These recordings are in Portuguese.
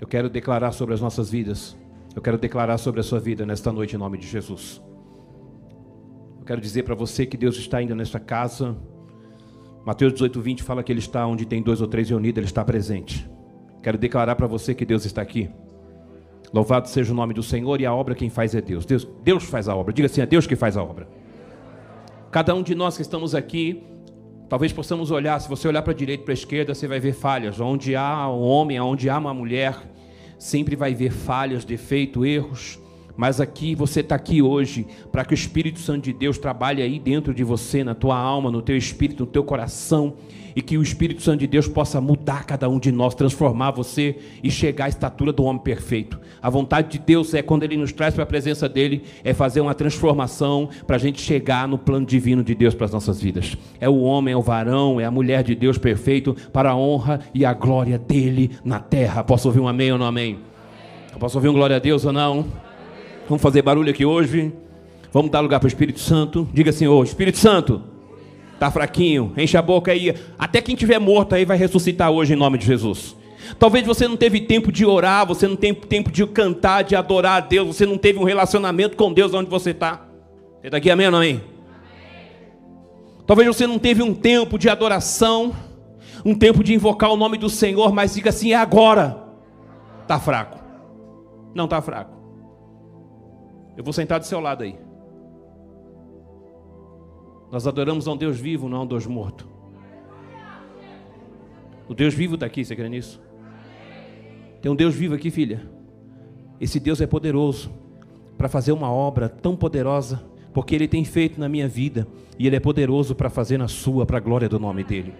Eu quero declarar sobre as nossas vidas. Eu quero declarar sobre a sua vida nesta noite em nome de Jesus. Eu quero dizer para você que Deus está ainda nesta casa. Mateus 18, 20 fala que Ele está onde tem dois ou três reunidos, Ele está presente. Quero declarar para você que Deus está aqui. Louvado seja o nome do Senhor e a obra quem faz é Deus. Deus, Deus faz a obra. Diga assim: é Deus que faz a obra. Cada um de nós que estamos aqui, talvez possamos olhar, se você olhar para a direita para a esquerda, você vai ver falhas. Onde há um homem, onde há uma mulher, sempre vai ver falhas, defeito, erros. Mas aqui você está aqui hoje para que o Espírito Santo de Deus trabalhe aí dentro de você, na tua alma, no teu espírito, no teu coração e que o Espírito Santo de Deus possa mudar cada um de nós, transformar você e chegar à estatura do homem perfeito. A vontade de Deus é, quando Ele nos traz para a presença dEle, é fazer uma transformação para a gente chegar no plano divino de Deus para as nossas vidas. É o homem, é o varão, é a mulher de Deus perfeito para a honra e a glória dEle na terra. Posso ouvir um amém ou não amém? posso ouvir um glória a Deus ou não? Vamos fazer barulho aqui hoje. Vamos dar lugar para o Espírito Santo. Diga assim, ô Espírito Santo. Tá fraquinho, enche a boca aí. Até quem tiver morto aí vai ressuscitar hoje em nome de Jesus. Talvez você não teve tempo de orar, você não teve tempo de cantar, de adorar a Deus, você não teve um relacionamento com Deus onde você está. Você está aqui, amém ou não amém? Talvez você não teve um tempo de adoração, um tempo de invocar o nome do Senhor, mas diga assim: é agora. Está fraco. Não está fraco. Eu vou sentar do seu lado aí. Nós adoramos a um Deus vivo, não a um Deus morto. O Deus vivo está aqui, você crê nisso? Tem um Deus vivo aqui, filha. Esse Deus é poderoso para fazer uma obra tão poderosa, porque Ele tem feito na minha vida, e Ele é poderoso para fazer na sua, para a glória do nome dEle.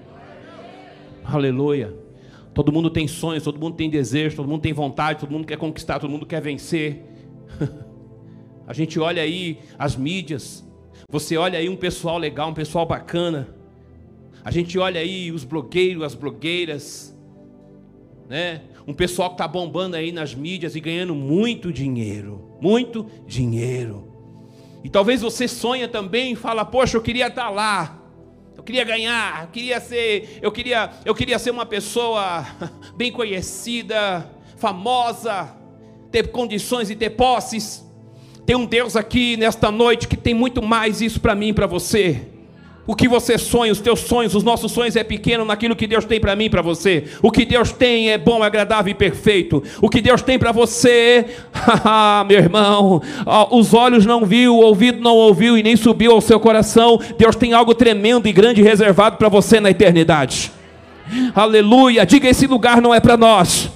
Aleluia. Todo mundo tem sonhos, todo mundo tem desejo, todo mundo tem vontade, todo mundo quer conquistar, todo mundo quer vencer. a gente olha aí as mídias, você olha aí um pessoal legal, um pessoal bacana. A gente olha aí os blogueiros, as blogueiras, né? Um pessoal que está bombando aí nas mídias e ganhando muito dinheiro, muito dinheiro. E talvez você sonha também e fala: "Poxa, eu queria estar tá lá. Eu queria ganhar, eu queria ser, eu queria, eu queria ser uma pessoa bem conhecida, famosa, ter condições e ter posses. Tem um Deus aqui nesta noite que tem muito mais isso para mim e para você. O que você sonha, os teus sonhos, os nossos sonhos é pequeno naquilo que Deus tem para mim e para você. O que Deus tem é bom, agradável e perfeito. O que Deus tem para você, meu irmão, os olhos não viu, o ouvido não ouviu e nem subiu ao seu coração. Deus tem algo tremendo e grande reservado para você na eternidade. Aleluia! Diga esse lugar não é para nós.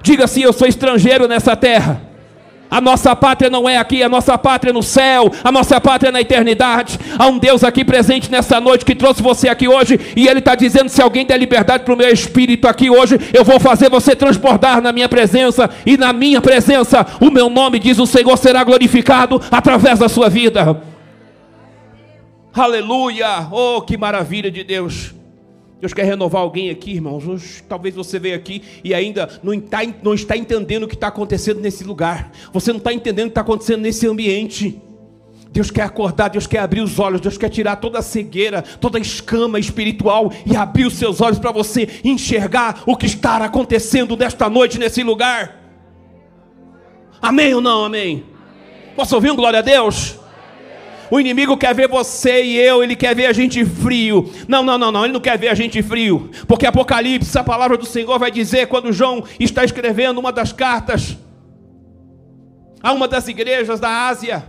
Diga assim: eu sou estrangeiro nessa terra. A nossa pátria não é aqui, a nossa pátria é no céu, a nossa pátria é na eternidade. Há um Deus aqui presente nessa noite que trouxe você aqui hoje, e Ele está dizendo: se alguém der liberdade para o meu espírito aqui hoje, eu vou fazer você transbordar na minha presença, e na minha presença, o meu nome, diz o Senhor, será glorificado através da sua vida. Aleluia! Oh, que maravilha de Deus! Deus quer renovar alguém aqui, irmãos. Hoje, talvez você veja aqui e ainda não está, não está entendendo o que está acontecendo nesse lugar. Você não está entendendo o que está acontecendo nesse ambiente. Deus quer acordar, Deus quer abrir os olhos, Deus quer tirar toda a cegueira, toda a escama espiritual e abrir os seus olhos para você enxergar o que está acontecendo nesta noite nesse lugar. Amém ou não? Amém? Posso ouvir um glória a Deus? O inimigo quer ver você e eu, ele quer ver a gente frio. Não, não, não, não, ele não quer ver a gente frio. Porque Apocalipse, a palavra do Senhor vai dizer quando João está escrevendo uma das cartas a uma das igrejas da Ásia: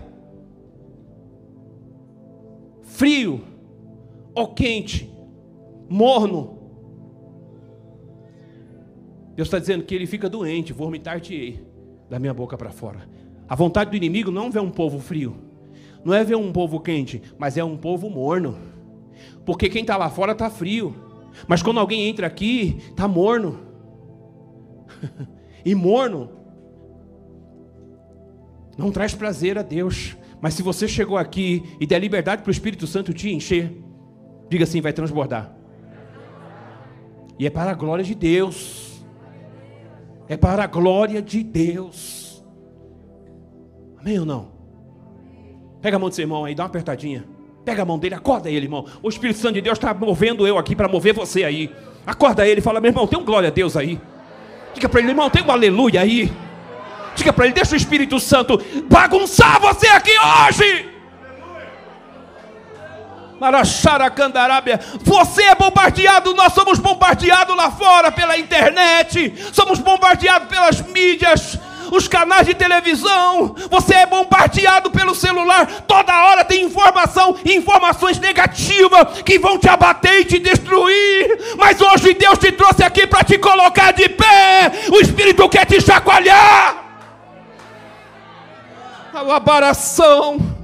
frio ou quente, morno. Deus está dizendo que ele fica doente, vomitar-te-ei da minha boca para fora. A vontade do inimigo não é um povo frio não é ver um povo quente, mas é um povo morno. Porque quem está lá fora está frio. Mas quando alguém entra aqui, está morno. e morno não traz prazer a Deus. Mas se você chegou aqui e der liberdade para o Espírito Santo te encher, diga assim: vai transbordar. E é para a glória de Deus. É para a glória de Deus. Amém ou não? Pega a mão do seu irmão aí, dá uma apertadinha. Pega a mão dele, acorda ele, irmão. O Espírito Santo de Deus está movendo eu aqui para mover você aí. Acorda ele fala, meu irmão, tem um glória a Deus aí. Diga para ele, irmão, tem um aleluia aí. Diga para ele, deixa o Espírito Santo bagunçar você aqui hoje. Maracharacandarábia, você é bombardeado, nós somos bombardeados lá fora pela internet, somos bombardeados pelas mídias, os canais de televisão, você é bombardeado pelo celular, toda hora tem informação, informações negativas que vão te abater e te destruir. Mas hoje Deus te trouxe aqui para te colocar de pé. O Espírito quer te chacoalhar. Alabaração.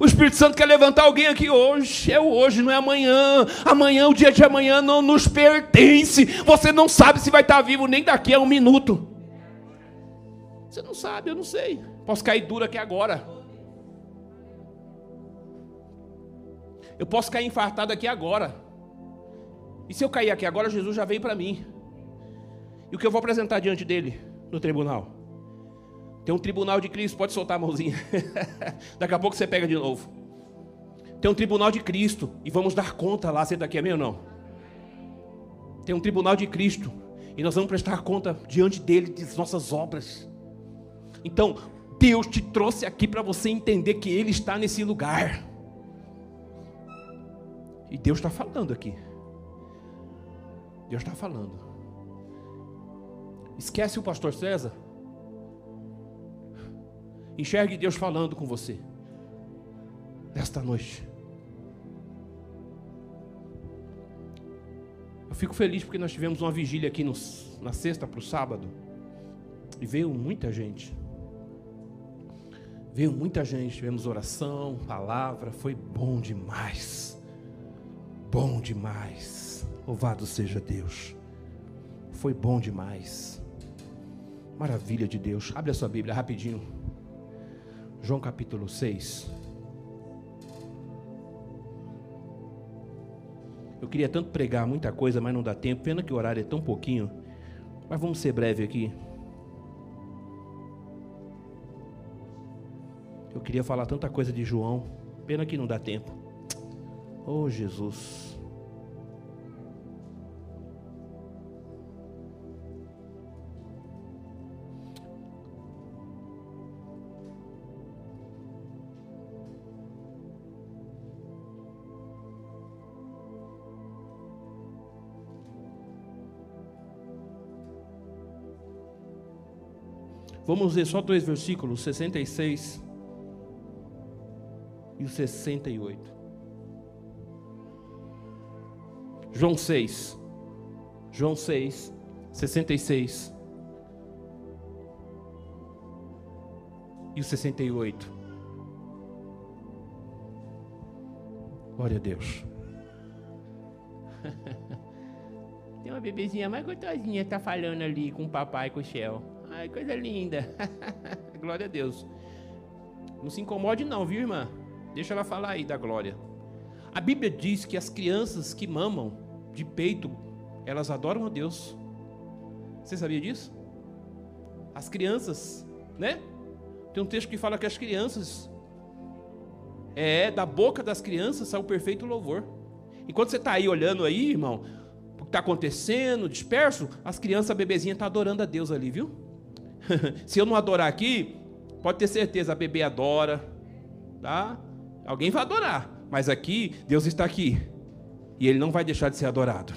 O Espírito Santo quer levantar alguém aqui hoje. É hoje, não é amanhã. Amanhã, o dia de amanhã não nos pertence. Você não sabe se vai estar vivo nem daqui a um minuto. Você não sabe, eu não sei. Posso cair duro aqui agora. Eu posso cair infartado aqui agora. E se eu cair aqui agora, Jesus já veio para mim. E o que eu vou apresentar diante dele no tribunal? Tem um tribunal de Cristo, pode soltar a mãozinha. Daqui a pouco você pega de novo. Tem um tribunal de Cristo e vamos dar conta lá. Você está aqui, amém ou não? Tem um tribunal de Cristo e nós vamos prestar conta diante dele das nossas obras. Então, Deus te trouxe aqui para você entender que Ele está nesse lugar. E Deus está falando aqui. Deus está falando. Esquece o pastor César. Enxergue Deus falando com você. Nesta noite. Eu fico feliz porque nós tivemos uma vigília aqui no, na sexta para o sábado. E veio muita gente. Veio muita gente, tivemos oração, palavra, foi bom demais. Bom demais. Louvado seja Deus. Foi bom demais. Maravilha de Deus. Abre a sua Bíblia rapidinho. João capítulo 6. Eu queria tanto pregar muita coisa, mas não dá tempo. Pena que o horário é tão pouquinho. Mas vamos ser breve aqui. Queria falar tanta coisa de João, pena que não dá tempo. Oh, Jesus. Vamos ver só dois versículos, 66 e o 68. João 6. João 6, 66. E o 68. Glória a Deus. Tem uma bebezinha mais gostosinha tá falando ali com o papai e com o Shell. Ai, coisa linda. Glória a Deus. Não se incomode não, viu, irmã? Deixa ela falar aí da glória. A Bíblia diz que as crianças que mamam de peito, elas adoram a Deus. Você sabia disso? As crianças, né? Tem um texto que fala que as crianças, é da boca das crianças sai o perfeito louvor. Enquanto você está aí olhando aí, irmão, o que está acontecendo, disperso, as crianças, a bebezinha está adorando a Deus ali, viu? Se eu não adorar aqui, pode ter certeza, a bebê adora, tá? Alguém vai adorar, mas aqui, Deus está aqui. E ele não vai deixar de ser adorado.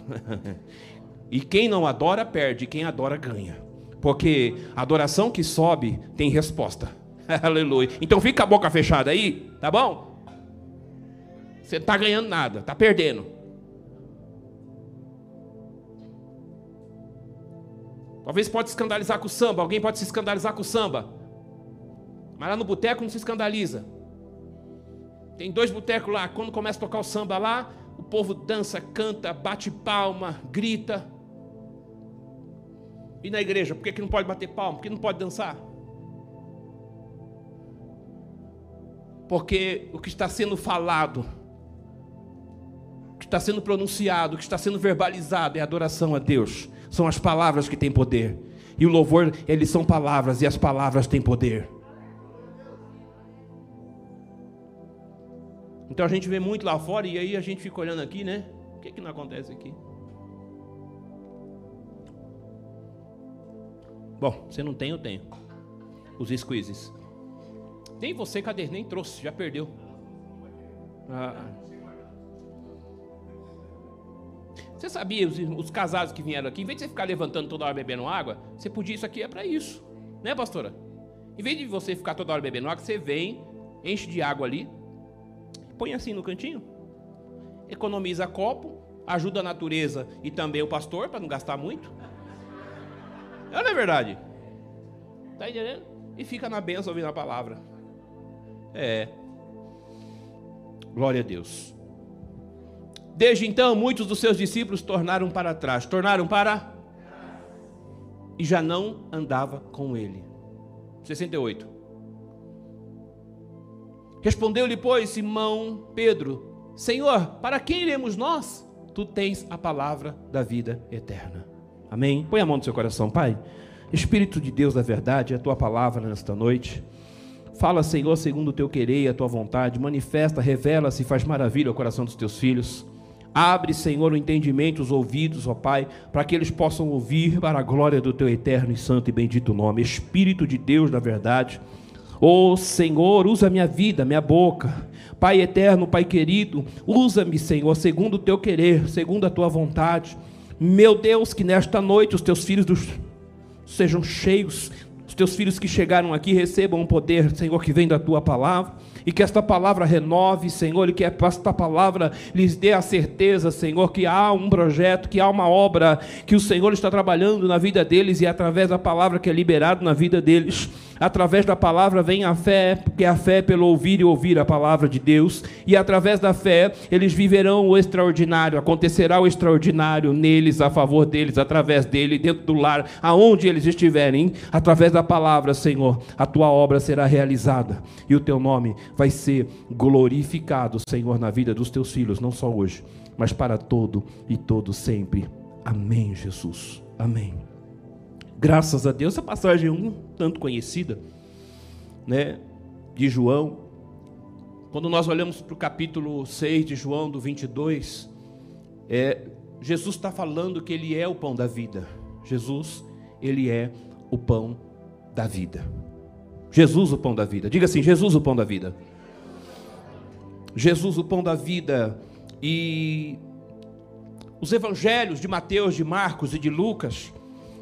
e quem não adora, perde, quem adora, ganha. Porque a adoração que sobe tem resposta. Aleluia. Então fica a boca fechada aí, tá bom? Você não está ganhando nada, está perdendo. Talvez pode escandalizar com o samba, alguém pode se escandalizar com o samba. Mas lá no boteco não se escandaliza. Tem dois botecos lá, quando começa a tocar o samba lá, o povo dança, canta, bate palma, grita. E na igreja, por que, que não pode bater palma? Por que não pode dançar? Porque o que está sendo falado, o que está sendo pronunciado, o que está sendo verbalizado é adoração a Deus. São as palavras que têm poder. E o louvor, eles são palavras, e as palavras têm poder. Então a gente vê muito lá fora e aí a gente fica olhando aqui, né? O que, que não acontece aqui? Bom, você não tem, eu tenho. Os squeezes. Tem você, cadê? Nem trouxe, já perdeu. Ah. Você sabia, os, os, casados que vieram aqui, em vez de você ficar levantando toda hora bebendo água, você podia, isso aqui é para isso. Né, pastora? Em vez de você ficar toda hora bebendo água, você vem, enche de água ali, põe assim no cantinho, economiza copo, ajuda a natureza e também o pastor, para não gastar muito. Não é verdade? Está entendendo? E fica na benção ouvindo a palavra. É. Glória a Deus. Desde então, muitos dos seus discípulos tornaram para trás. Tornaram para. E já não andava com ele. 68. Respondeu-lhe, pois, Simão Pedro: Senhor, para quem iremos nós? Tu tens a palavra da vida eterna. Amém? Põe a mão no seu coração, Pai. Espírito de Deus da verdade, é a tua palavra nesta noite. Fala, Senhor, segundo o teu querer e a tua vontade. Manifesta, revela-se faz maravilha ao coração dos teus filhos. Abre, Senhor, o entendimento, os ouvidos, ó Pai, para que eles possam ouvir para a glória do teu eterno e santo e bendito nome. Espírito de Deus da verdade. Ó Senhor, usa minha vida, minha boca. Pai eterno, Pai querido, usa-me, Senhor, segundo o teu querer, segundo a tua vontade. Meu Deus, que nesta noite os teus filhos dos sejam cheios. Os teus filhos que chegaram aqui recebam o poder, Senhor, que vem da tua palavra. E que esta palavra renove, Senhor, e que esta palavra lhes dê a certeza, Senhor, que há um projeto, que há uma obra, que o Senhor está trabalhando na vida deles e através da palavra que é liberada na vida deles Através da palavra vem a fé, porque a fé é pelo ouvir e ouvir a palavra de Deus. E através da fé, eles viverão o extraordinário, acontecerá o extraordinário neles, a favor deles, através dele, dentro do lar, aonde eles estiverem. Através da palavra, Senhor, a tua obra será realizada e o teu nome vai ser glorificado, Senhor, na vida dos teus filhos, não só hoje, mas para todo e todo sempre. Amém, Jesus. Amém. Graças a Deus, essa passagem é um tanto conhecida, né, de João. Quando nós olhamos para o capítulo 6 de João, do 22, é, Jesus está falando que Ele é o pão da vida. Jesus, Ele é o pão da vida. Jesus, o pão da vida. Diga assim: Jesus, o pão da vida. Jesus, o pão da vida. E os evangelhos de Mateus, de Marcos e de Lucas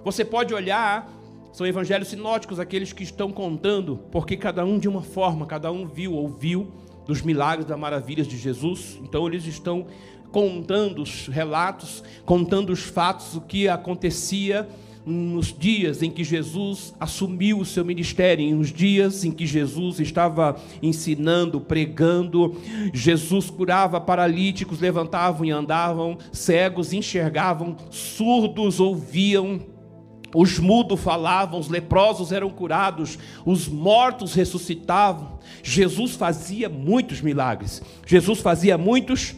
você pode olhar, são evangelhos sinóticos, aqueles que estão contando, porque cada um de uma forma, cada um viu, ouviu dos milagres, das maravilhas de Jesus. Então eles estão contando os relatos, contando os fatos, o que acontecia nos dias em que Jesus assumiu o seu ministério, nos dias em que Jesus estava ensinando, pregando, Jesus curava paralíticos, levantavam e andavam, cegos enxergavam, surdos ouviam, os mudos falavam, os leprosos eram curados, os mortos ressuscitavam. Jesus fazia muitos milagres. Jesus fazia muitos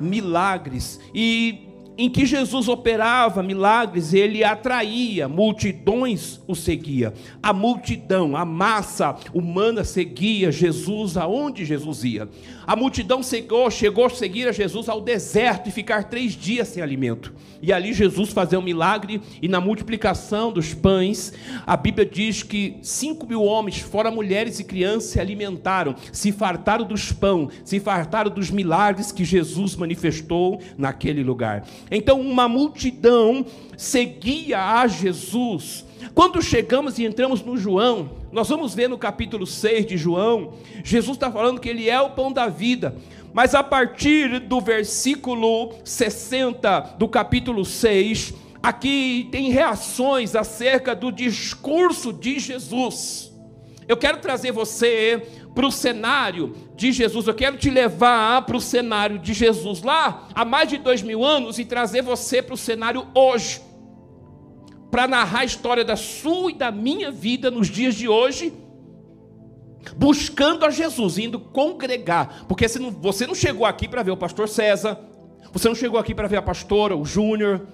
milagres. E em que Jesus operava milagres, ele atraía, multidões o seguia. A multidão, a massa humana seguia Jesus aonde Jesus ia. A multidão chegou, chegou a seguir a Jesus ao deserto e ficar três dias sem alimento. E ali Jesus fazia um milagre, e na multiplicação dos pães, a Bíblia diz que cinco mil homens, fora mulheres e crianças, se alimentaram, se fartaram dos pão, se fartaram dos milagres que Jesus manifestou naquele lugar. Então, uma multidão seguia a Jesus. Quando chegamos e entramos no João, nós vamos ver no capítulo 6 de João, Jesus está falando que ele é o pão da vida. Mas a partir do versículo 60 do capítulo 6, aqui tem reações acerca do discurso de Jesus. Eu quero trazer você para o cenário de Jesus. Eu quero te levar para o cenário de Jesus lá há mais de dois mil anos e trazer você para o cenário hoje, para narrar a história da sua e da minha vida nos dias de hoje, buscando a Jesus, indo congregar, porque você não, chegou aqui para ver o pastor César, você não chegou aqui para ver a pastora, o Júnior,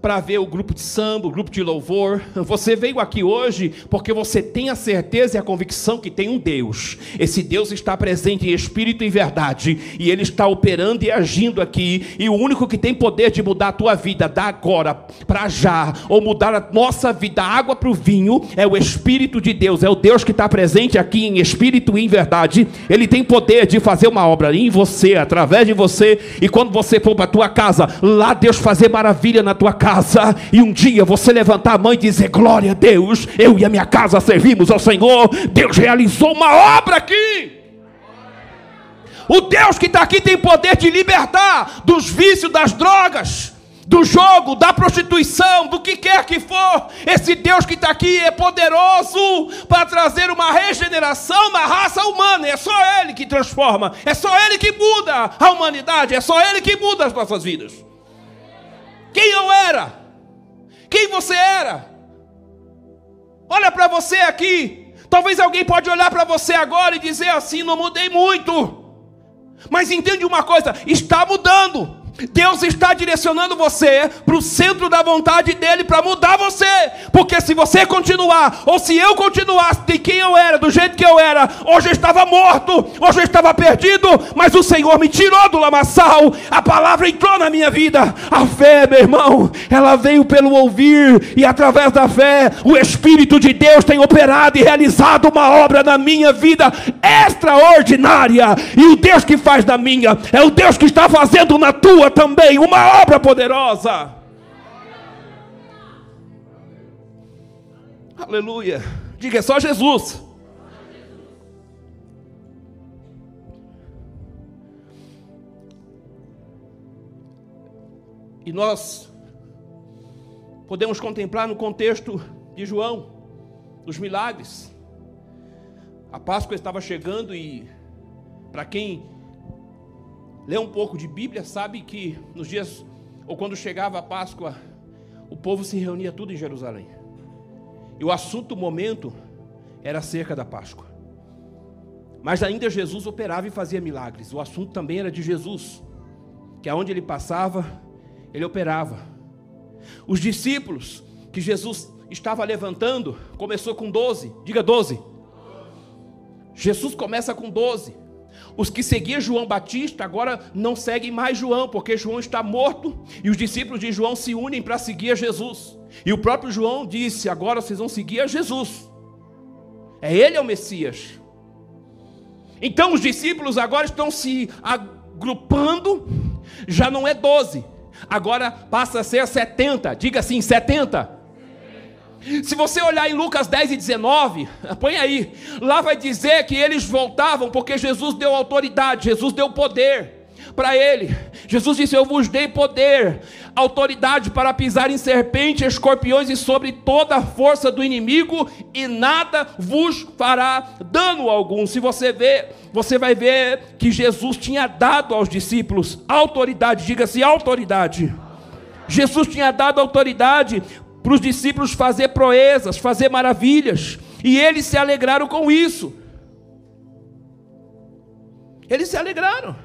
para ver o grupo de samba, o grupo de louvor. Você veio aqui hoje porque você tem a certeza e a convicção que tem um Deus. Esse Deus está presente em espírito e verdade, e ele está operando e agindo aqui. E o único que tem poder de mudar a tua vida da agora para já, ou mudar a nossa vida da água para o vinho, é o Espírito de Deus. É o Deus que está presente aqui em espírito e em verdade. Ele tem poder de fazer uma obra em você, através de você. E quando você for para tua casa, lá Deus fazer maravilha na tua casa e um dia você levantar a mão e dizer: Glória a Deus, eu e a minha casa servimos ao Senhor. Deus realizou uma obra aqui. O Deus que está aqui tem poder de libertar dos vícios, das drogas, do jogo, da prostituição, do que quer que for. Esse Deus que está aqui é poderoso para trazer uma regeneração na raça humana. É só Ele que transforma, é só Ele que muda a humanidade, é só Ele que muda as nossas vidas. Quem eu era? Quem você era? Olha para você aqui. Talvez alguém pode olhar para você agora e dizer assim: não mudei muito. Mas entende uma coisa: está mudando. Deus está direcionando você para o centro da vontade dele para mudar você. Porque se você continuar, ou se eu continuasse de quem eu era, do jeito que eu era, hoje eu estava morto, hoje eu estava perdido, mas o Senhor me tirou do lamaçal, a palavra entrou na minha vida. A fé, meu irmão, ela veio pelo ouvir, e através da fé, o Espírito de Deus tem operado e realizado uma obra na minha vida extraordinária. E o Deus que faz na minha, é o Deus que está fazendo na tua também uma obra poderosa. Aleluia. Diga, é só Jesus. E nós podemos contemplar no contexto de João, os milagres. A Páscoa estava chegando e, para quem lê um pouco de Bíblia, sabe que nos dias, ou quando chegava a Páscoa, o povo se reunia tudo em Jerusalém. E o assunto do momento era acerca da Páscoa. Mas ainda Jesus operava e fazia milagres. O assunto também era de Jesus, que aonde ele passava, ele operava. Os discípulos que Jesus estava levantando, começou com 12, diga 12. Jesus começa com 12. Os que seguiam João Batista agora não seguem mais João, porque João está morto e os discípulos de João se unem para seguir a Jesus. E o próprio João disse: agora vocês vão seguir a Jesus. É ele é o Messias. Então os discípulos agora estão se agrupando, já não é 12, agora passa a ser 70. Diga assim: 70. Se você olhar em Lucas 10 e 19, põe aí, lá vai dizer que eles voltavam porque Jesus deu autoridade, Jesus deu poder para ele. Jesus disse: Eu vos dei poder, autoridade para pisar em serpentes, escorpiões e sobre toda a força do inimigo, e nada vos fará dano algum. Se você ver, você vai ver que Jesus tinha dado aos discípulos autoridade, diga-se autoridade. Jesus tinha dado autoridade para os discípulos fazer proezas, fazer maravilhas, e eles se alegraram com isso. Eles se alegraram.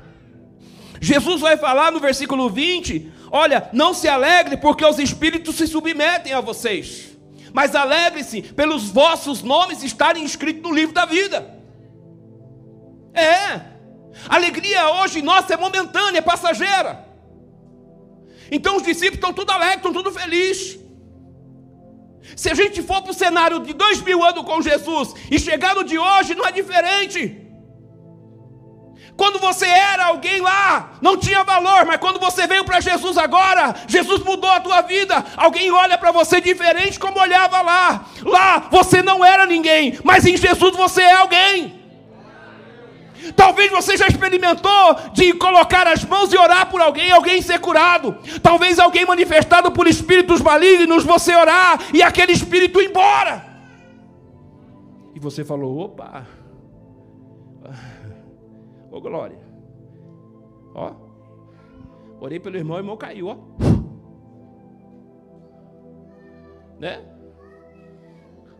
Jesus vai falar no versículo 20: Olha, não se alegre porque os espíritos se submetem a vocês, mas alegre-se pelos vossos nomes estarem escritos no livro da vida. É, alegria hoje nossa é momentânea, é passageira. Então os discípulos estão tudo alegres, estão tudo felizes. Se a gente for para o cenário de dois mil anos com Jesus e chegar no de hoje, não é diferente. Quando você era alguém lá, não tinha valor, mas quando você veio para Jesus agora, Jesus mudou a tua vida. Alguém olha para você diferente como olhava lá. Lá você não era ninguém, mas em Jesus você é alguém. Talvez você já experimentou de colocar as mãos e orar por alguém, alguém ser curado. Talvez alguém manifestado por espíritos malignos, você orar e aquele espírito ir embora. E você falou: opa, ô glória, ó, orei pelo irmão, o irmão caiu, ó, né?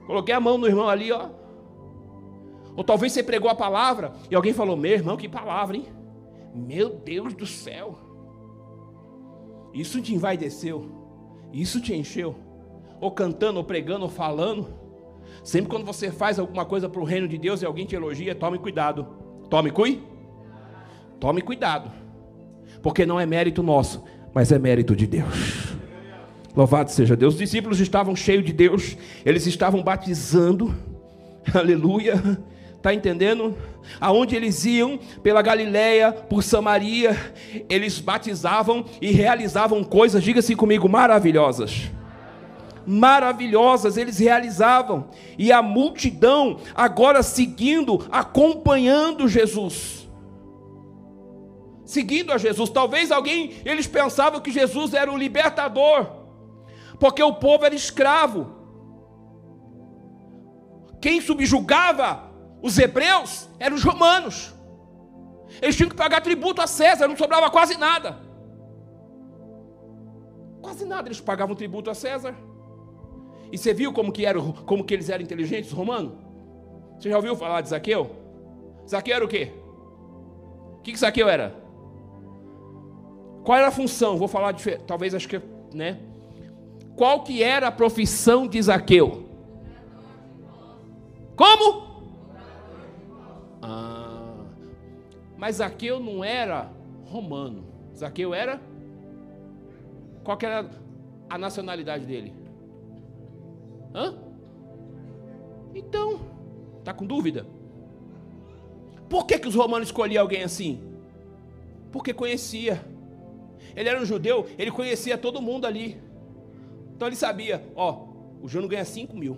Coloquei a mão no irmão ali, ó. Ou talvez você pregou a palavra e alguém falou: Meu irmão, que palavra, hein? Meu Deus do céu. Isso te envaideceu. Isso te encheu? Ou cantando, ou pregando, ou falando? Sempre quando você faz alguma coisa para o reino de Deus e alguém te elogia, tome cuidado. Tome cuidado. Tome cuidado. Porque não é mérito nosso, mas é mérito de Deus. Louvado seja Deus. Os discípulos estavam cheios de Deus, eles estavam batizando, aleluia. Está entendendo? Aonde eles iam, pela Galileia, por Samaria, eles batizavam e realizavam coisas, diga-se comigo, maravilhosas. Maravilhosas eles realizavam, e a multidão agora seguindo, acompanhando Jesus. Seguindo a Jesus, talvez alguém, eles pensavam que Jesus era o libertador, porque o povo era escravo. Quem subjugava os hebreus eram os romanos. Eles tinham que pagar tributo a César, não sobrava quase nada. Quase nada eles pagavam tributo a César. E você viu como que, era, como que eles eram inteligentes, os romanos? Você já ouviu falar de Zaqueu? Zaqueu era o quê? O que, que Zaqueu era? Qual era a função? Vou falar de, talvez acho que, né? Qual que era a profissão de Zaqueu? Como? Ah, mas Zaqueu não era romano. Zaqueu era? Qual que era a nacionalidade dele? Hã? Então, tá com dúvida? Por que, que os romanos escolhiam alguém assim? Porque conhecia. Ele era um judeu, ele conhecia todo mundo ali. Então ele sabia, ó, o Júnior ganha 5 mil.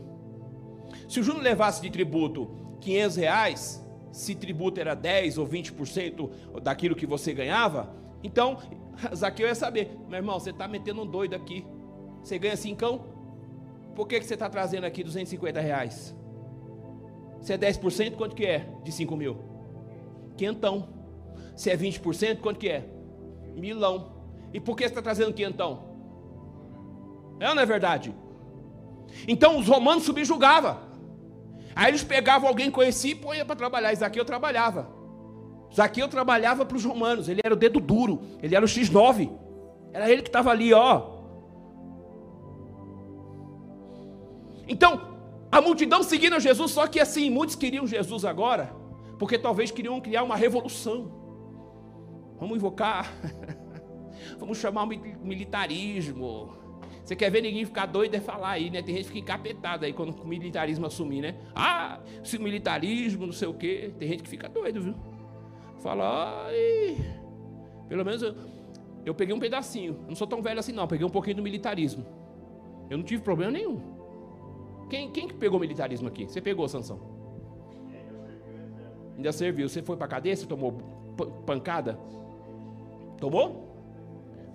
Se o Júnior levasse de tributo 500 reais, se tributo era 10 ou 20% daquilo que você ganhava, então Zaqueu ia saber, meu irmão, você está metendo um doido aqui. Você ganha 5, por que, que você está trazendo aqui 250 reais? Se é 10%, quanto que é de 5 mil? Quentão. Se é 20%, quanto que é? Milão. E por que você está trazendo quentão? É ou não é verdade? Então os romanos subjugavam. Aí eles pegavam alguém conhecido e põe para trabalhar. Zaqueu trabalhava. Zaqueu trabalhava para os romanos. Ele era o dedo duro. Ele era o X9. Era ele que estava ali, ó. Então, a multidão seguindo Jesus, só que assim, muitos queriam Jesus agora, porque talvez queriam criar uma revolução. Vamos invocar, vamos chamar o militarismo, você quer ver ninguém ficar doido é falar aí, né? Tem gente que fica encapetada aí quando o militarismo assumir, né? Ah, se o militarismo, não sei o quê. Tem gente que fica doido, viu? Fala, ai. Pelo menos eu, eu peguei um pedacinho. Eu não sou tão velho assim, não. Eu peguei um pouquinho do militarismo. Eu não tive problema nenhum. Quem, quem que pegou militarismo aqui? Você pegou, Sansão? Ainda serviu. Você foi para cadeia? Você tomou pancada? Tomou?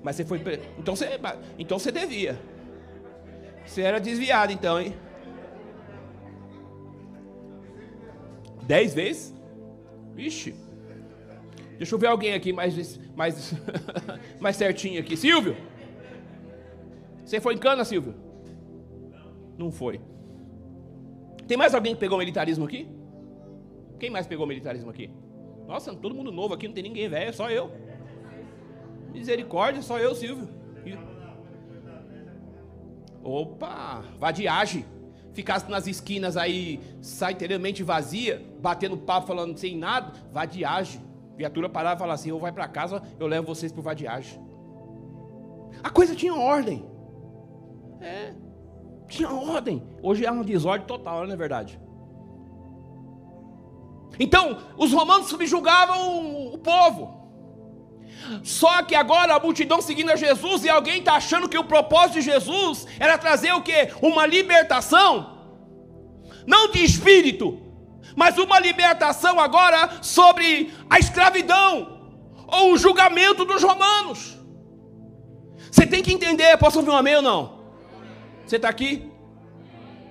Mas você foi. Então você, então você devia. Você era desviado, então, hein? Dez vezes? Vixe. Deixa eu ver alguém aqui mais, mais, mais certinho aqui. Silvio? Você foi em cana, Silvio? Não foi. Tem mais alguém que pegou militarismo aqui? Quem mais pegou militarismo aqui? Nossa, todo mundo novo aqui, não tem ninguém velho, só eu. Misericórdia, só eu, Silvio. Opa, vadiagem. Ficasse nas esquinas aí, saiteiramente vazia, batendo papo, falando sem nada, vadiagem. Viatura parava e falava assim: ou vai para casa, eu levo vocês para vadiagem. A coisa tinha ordem. É, tinha ordem. Hoje é uma desordem total, não é verdade? Então, os romanos subjugavam o povo. Só que agora a multidão seguindo a Jesus e alguém está achando que o propósito de Jesus era trazer o que? Uma libertação, não de espírito, mas uma libertação agora sobre a escravidão ou o julgamento dos romanos. Você tem que entender, posso ouvir um amém ou não? Você está aqui?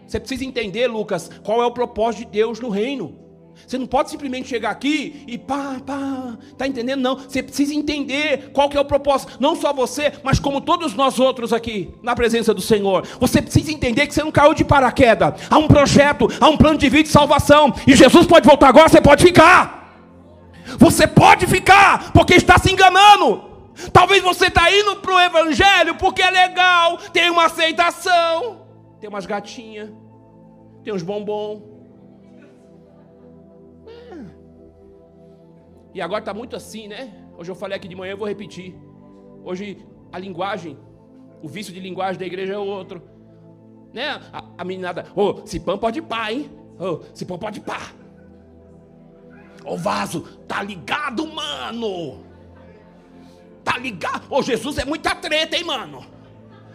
Você precisa entender, Lucas, qual é o propósito de Deus no reino. Você não pode simplesmente chegar aqui e pá, pá, tá entendendo? Não, você precisa entender qual que é o propósito, não só você, mas como todos nós outros aqui, na presença do Senhor. Você precisa entender que você não caiu de paraquedas. Há um projeto, há um plano de vida de salvação, e Jesus pode voltar agora, você pode ficar. Você pode ficar, porque está se enganando. Talvez você está indo para o Evangelho porque é legal, tem uma aceitação, tem umas gatinhas, tem uns bombom. E agora está muito assim, né? Hoje eu falei aqui de manhã, eu vou repetir. Hoje a linguagem, o vício de linguagem da igreja é outro. Né? A, a meninada, ô, oh, pão pode pá, hein? Ô, oh, pão pode pá. Ô vaso, tá ligado, mano? Tá ligado? Ô Jesus é muita treta, hein, mano?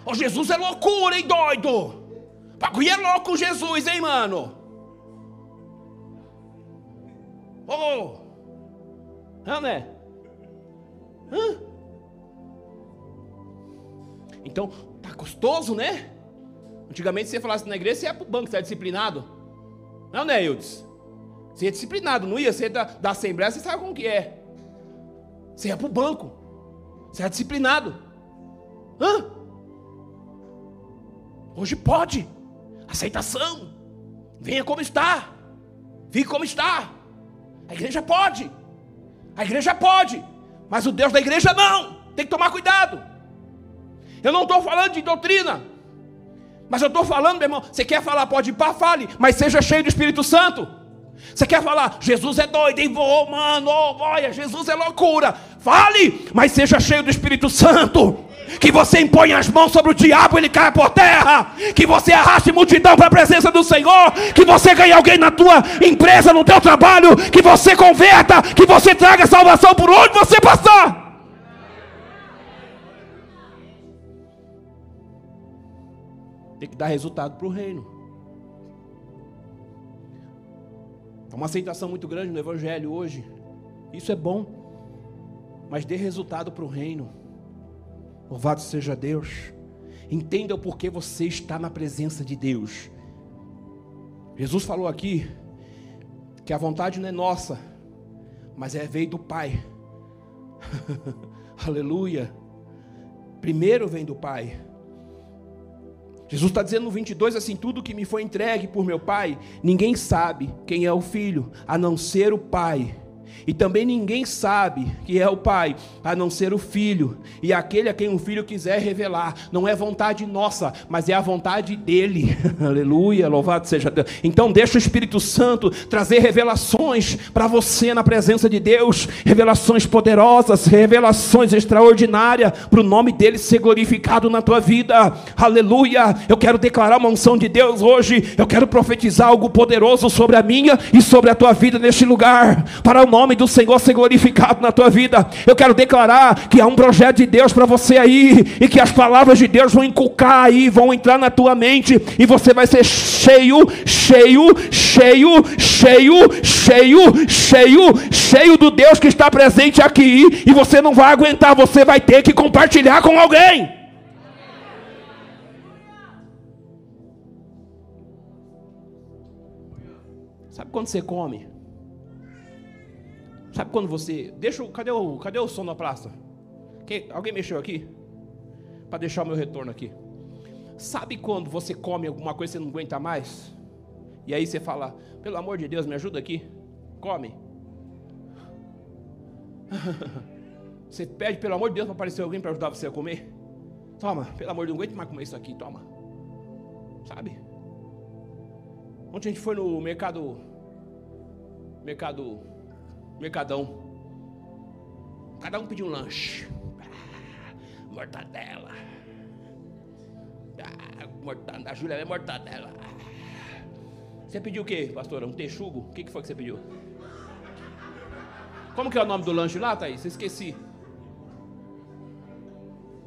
Ô Jesus é loucura, hein, doido? Bagulho é louco Jesus, hein, mano? Ô! Oh. Hã, né? Hã? Então, tá gostoso, né? Antigamente você falasse na igreja, você ia pro banco, você é disciplinado. Não, né, Eudes? Você é disciplinado, não ia? Você é da, da Assembleia, você sabe como que é. Você ia para o banco. Você é disciplinado. Hã? Hoje pode. Aceitação. Venha como está. Fique como está. A igreja pode. A igreja pode. Mas o Deus da igreja não. Tem que tomar cuidado. Eu não estou falando de doutrina. Mas eu estou falando, meu irmão. Você quer falar, pode ir para, fale. Mas seja cheio do Espírito Santo. Você quer falar, Jesus é doido, hein? Oh, mano, oh, olha, Jesus é loucura. Fale, mas seja cheio do Espírito Santo. Que você impõe as mãos sobre o diabo, ele cai por terra. Que você arraste multidão para a presença do Senhor. Que você ganhe alguém na tua empresa, no teu trabalho. Que você converta. Que você traga salvação por onde você passar. Tem que dar resultado para o reino. Há uma aceitação muito grande no Evangelho hoje. Isso é bom, mas dê resultado para o reino. Louvado seja Deus. Entenda o porquê você está na presença de Deus. Jesus falou aqui que a vontade não é nossa, mas é veio do Pai. Aleluia. Primeiro vem do Pai. Jesus está dizendo no 22 assim: tudo que me foi entregue por meu Pai, ninguém sabe quem é o Filho, a não ser o Pai e também ninguém sabe que é o Pai, a não ser o Filho, e aquele a quem o Filho quiser revelar. Não é vontade nossa, mas é a vontade dele. Aleluia, louvado seja Deus. Então deixa o Espírito Santo trazer revelações para você na presença de Deus, revelações poderosas, revelações extraordinárias, para o nome dele ser glorificado na tua vida. Aleluia. Eu quero declarar uma unção de Deus hoje. Eu quero profetizar algo poderoso sobre a minha e sobre a tua vida neste lugar, para o nome do Senhor ser glorificado na tua vida. Eu quero declarar que há um projeto de Deus para você aí, e que as palavras de Deus vão inculcar aí, vão entrar na tua mente, e você vai ser cheio, cheio, cheio, cheio, cheio, cheio, cheio do Deus que está presente aqui, e você não vai aguentar, você vai ter que compartilhar com alguém. Sabe quando você come? Sabe quando você. Deixa o. Cadê o, cadê o praça? Quem, alguém mexeu aqui? Para deixar o meu retorno aqui. Sabe quando você come alguma coisa e você não aguenta mais? E aí você fala, pelo amor de Deus, me ajuda aqui. Come. Você pede, pelo amor de Deus, para aparecer alguém para ajudar você a comer. Toma, pelo amor de Deus, não aguento mais comer isso aqui, toma. Sabe? Ontem a gente foi no mercado. Mercado Mercadão. Cada um pediu um lanche. Ah, mortadela. Ah, mortadela. A Júlia é mortadela. Você pediu o quê, pastora? Um texugo? O que, que foi que você pediu? Como que é o nome do lanche lá, Thaís? Esqueci.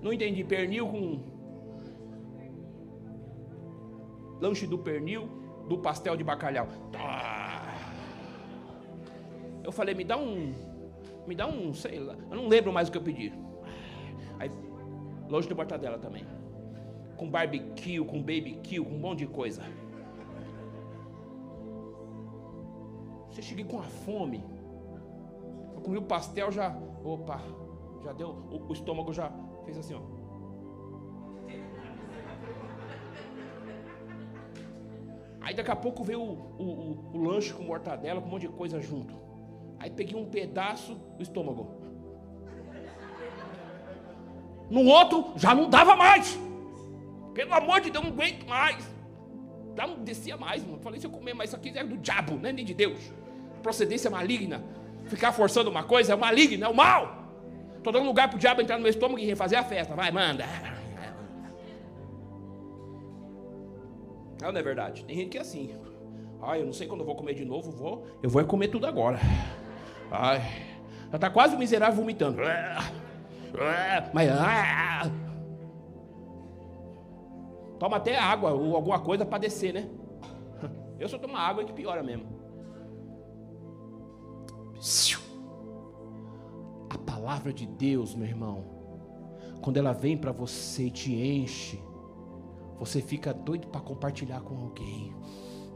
Não entendi. Pernil com. Lanche do pernil do pastel de bacalhau. Ah. Eu falei, me dá um. Me dá um, sei lá. Eu não lembro mais o que eu pedi. Aí, longe de mortadela também. Com barbecue, com baby com um monte de coisa. Você cheguei com a fome. Eu comi o pastel já. Opa, já deu. O, o estômago já fez assim, ó. Aí daqui a pouco veio o, o, o, o lanche com mortadela, com um monte de coisa junto. Aí peguei um pedaço do estômago. No outro já não dava mais. Pelo amor de Deus, não aguento mais. Já não descia mais, mano. Falei, se eu comer mais isso aqui é do diabo, não é nem de Deus. Procedência maligna. Ficar forçando uma coisa é maligno, é o mal. Estou dando lugar para o diabo entrar no meu estômago e fazer a festa. Vai, manda. Não, não é verdade. Tem gente que é assim. Ai, eu não sei quando eu vou comer de novo, vou. Eu vou comer tudo agora. Ai, já está quase o miserável vomitando. Mas. Ah, toma até água ou alguma coisa para descer, né? Eu só tomo água que piora mesmo. A palavra de Deus, meu irmão, quando ela vem para você e te enche, você fica doido para compartilhar com alguém.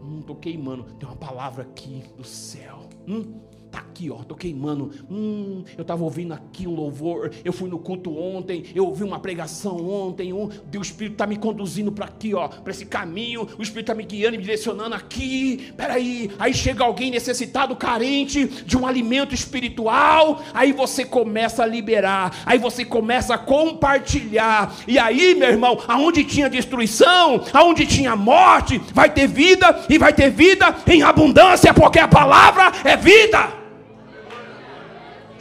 Hum, tô queimando. Tem uma palavra aqui do céu. Hum, Tá aqui, ó, tô queimando. Hum, eu estava ouvindo aqui um louvor. Eu fui no culto ontem. Eu ouvi uma pregação ontem. Um, o Espírito está me conduzindo para aqui, ó, para esse caminho. O Espírito está me guiando e me direcionando aqui. Peraí. Aí chega alguém necessitado, carente de um alimento espiritual. Aí você começa a liberar. Aí você começa a compartilhar. E aí, meu irmão, aonde tinha destruição, aonde tinha morte, vai ter vida e vai ter vida em abundância, porque a palavra é vida.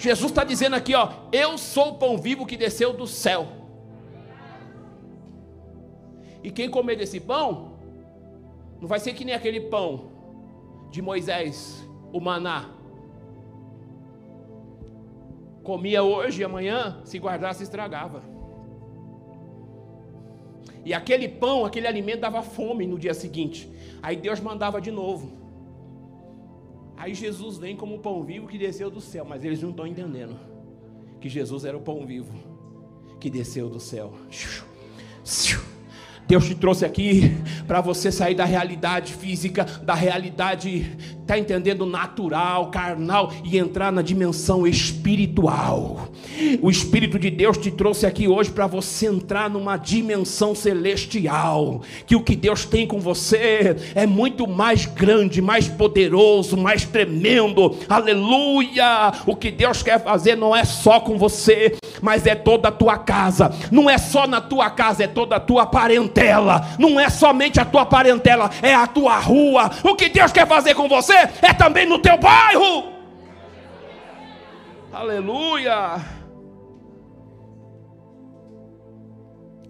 Jesus está dizendo aqui, ó, eu sou o pão vivo que desceu do céu. E quem comer desse pão, não vai ser que nem aquele pão de Moisés, o maná. Comia hoje e amanhã, se guardasse, estragava. E aquele pão, aquele alimento dava fome no dia seguinte. Aí Deus mandava de novo. Aí Jesus vem como o pão vivo que desceu do céu, mas eles não estão entendendo que Jesus era o pão vivo que desceu do céu. Deus te trouxe aqui para você sair da realidade física, da realidade, tá entendendo, natural, carnal e entrar na dimensão espiritual. O Espírito de Deus te trouxe aqui hoje para você entrar numa dimensão celestial. Que o que Deus tem com você é muito mais grande, mais poderoso, mais tremendo. Aleluia! O que Deus quer fazer não é só com você, mas é toda a tua casa. Não é só na tua casa, é toda a tua parentela. Não é somente a tua parentela, é a tua rua. O que Deus quer fazer com você é também no teu bairro. Aleluia!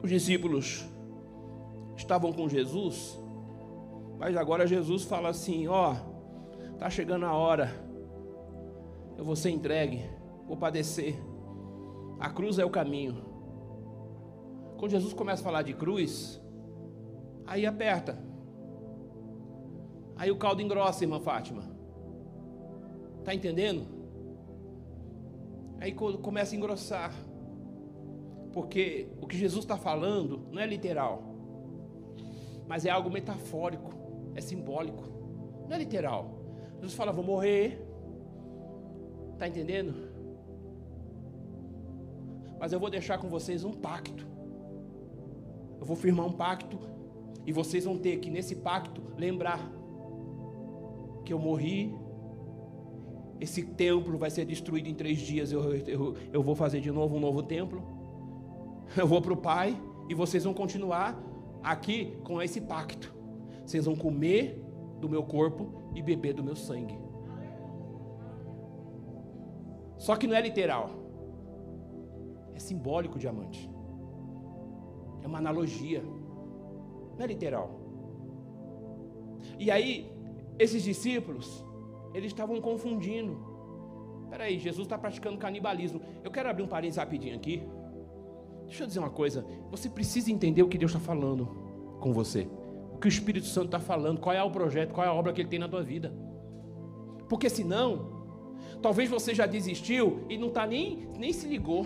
Os discípulos estavam com Jesus, mas agora Jesus fala assim: Ó, tá chegando a hora, eu vou ser entregue, vou padecer. A cruz é o caminho. Quando Jesus começa a falar de cruz, aí aperta. Aí o caldo engrossa, irmã Fátima. Tá entendendo? Aí começa a engrossar. Porque o que Jesus está falando não é literal, mas é algo metafórico, é simbólico, não é literal. Jesus fala: Vou morrer, está entendendo? Mas eu vou deixar com vocês um pacto. Eu vou firmar um pacto. E vocês vão ter que, nesse pacto, lembrar que eu morri. Esse templo vai ser destruído em três dias. Eu, eu, eu vou fazer de novo um novo templo. Eu vou para o Pai. E vocês vão continuar aqui com esse pacto. Vocês vão comer do meu corpo e beber do meu sangue. Só que não é literal. É simbólico diamante. É uma analogia. Não é literal. E aí, esses discípulos, eles estavam confundindo. Peraí, Jesus está praticando canibalismo. Eu quero abrir um parênteses rapidinho aqui. Deixa eu dizer uma coisa. Você precisa entender o que Deus está falando com você. O que o Espírito Santo está falando. Qual é o projeto, qual é a obra que ele tem na tua vida. Porque senão, talvez você já desistiu e não está nem, nem se ligou.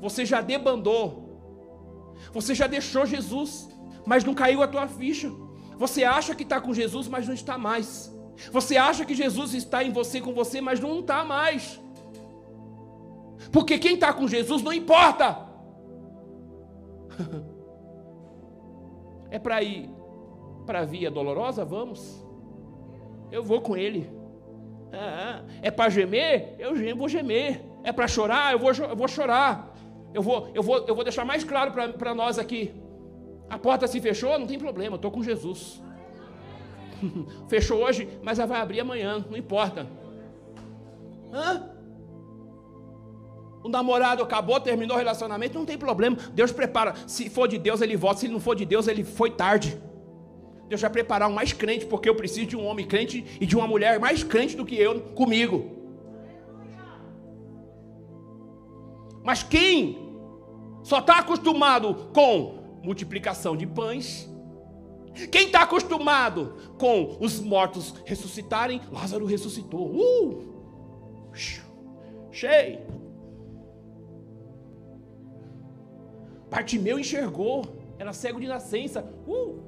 Você já debandou. Você já deixou Jesus, mas não caiu a tua ficha. Você acha que está com Jesus, mas não está mais. Você acha que Jesus está em você, com você, mas não está mais. Porque quem está com Jesus não importa. É para ir para a via dolorosa? Vamos. Eu vou com ele. É, é para gemer? Eu vou gemer. É para chorar? Eu vou, eu vou chorar. Eu vou, eu vou, eu vou deixar mais claro para nós aqui. A porta se fechou, não tem problema, estou com Jesus. Fechou hoje, mas ela vai abrir amanhã, não importa. Hã? O namorado acabou, terminou o relacionamento, não tem problema. Deus prepara. Se for de Deus, ele volta. Se não for de Deus, ele foi tarde. Deus vai preparar um mais crente, porque eu preciso de um homem crente e de uma mulher mais crente do que eu comigo. Mas quem só está acostumado com multiplicação de pães, quem está acostumado com os mortos ressuscitarem, Lázaro ressuscitou. Uh! Cheio. Bartimeu enxergou, era cego de nascença. Uh!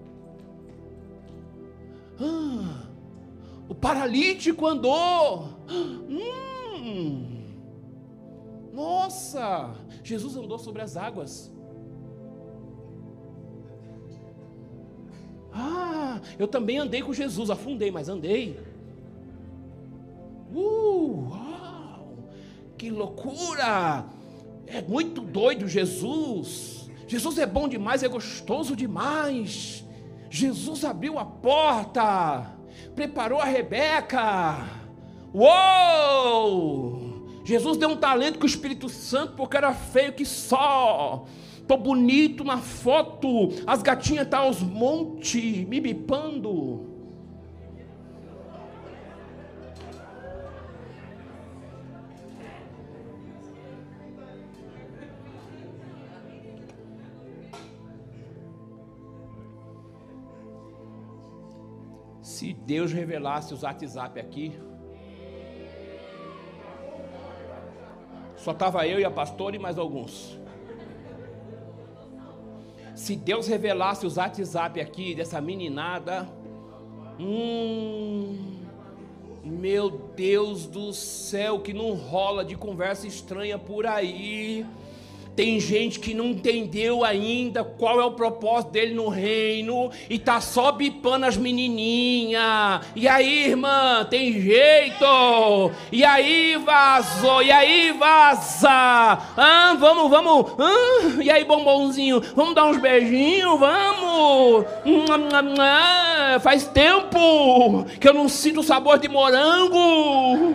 Ah, o paralítico andou. Hum. Nossa! Jesus andou sobre as águas. Ah, eu também andei com Jesus, afundei, mas andei. Uh, uau! Que loucura! É muito doido Jesus. Jesus é bom demais, é gostoso demais. Jesus abriu a porta, preparou a Rebeca. Uou! Jesus deu um talento com o Espírito Santo porque era feio que só. Tô bonito na foto, as gatinhas tá aos montes, me bipando. Se Deus revelasse os WhatsApp aqui, só estava eu e a pastora e mais alguns. Se Deus revelasse os WhatsApp aqui dessa meninada, hum, meu Deus do céu, que não rola de conversa estranha por aí. Tem gente que não entendeu ainda qual é o propósito dele no reino e tá só bipando as menininhas. E aí, irmã, tem jeito? E aí vazou? E aí vaza? Ah, vamos, vamos. Ah, e aí, bombonzinho, vamos dar uns beijinhos? Vamos. Ah, faz tempo que eu não sinto o sabor de morango.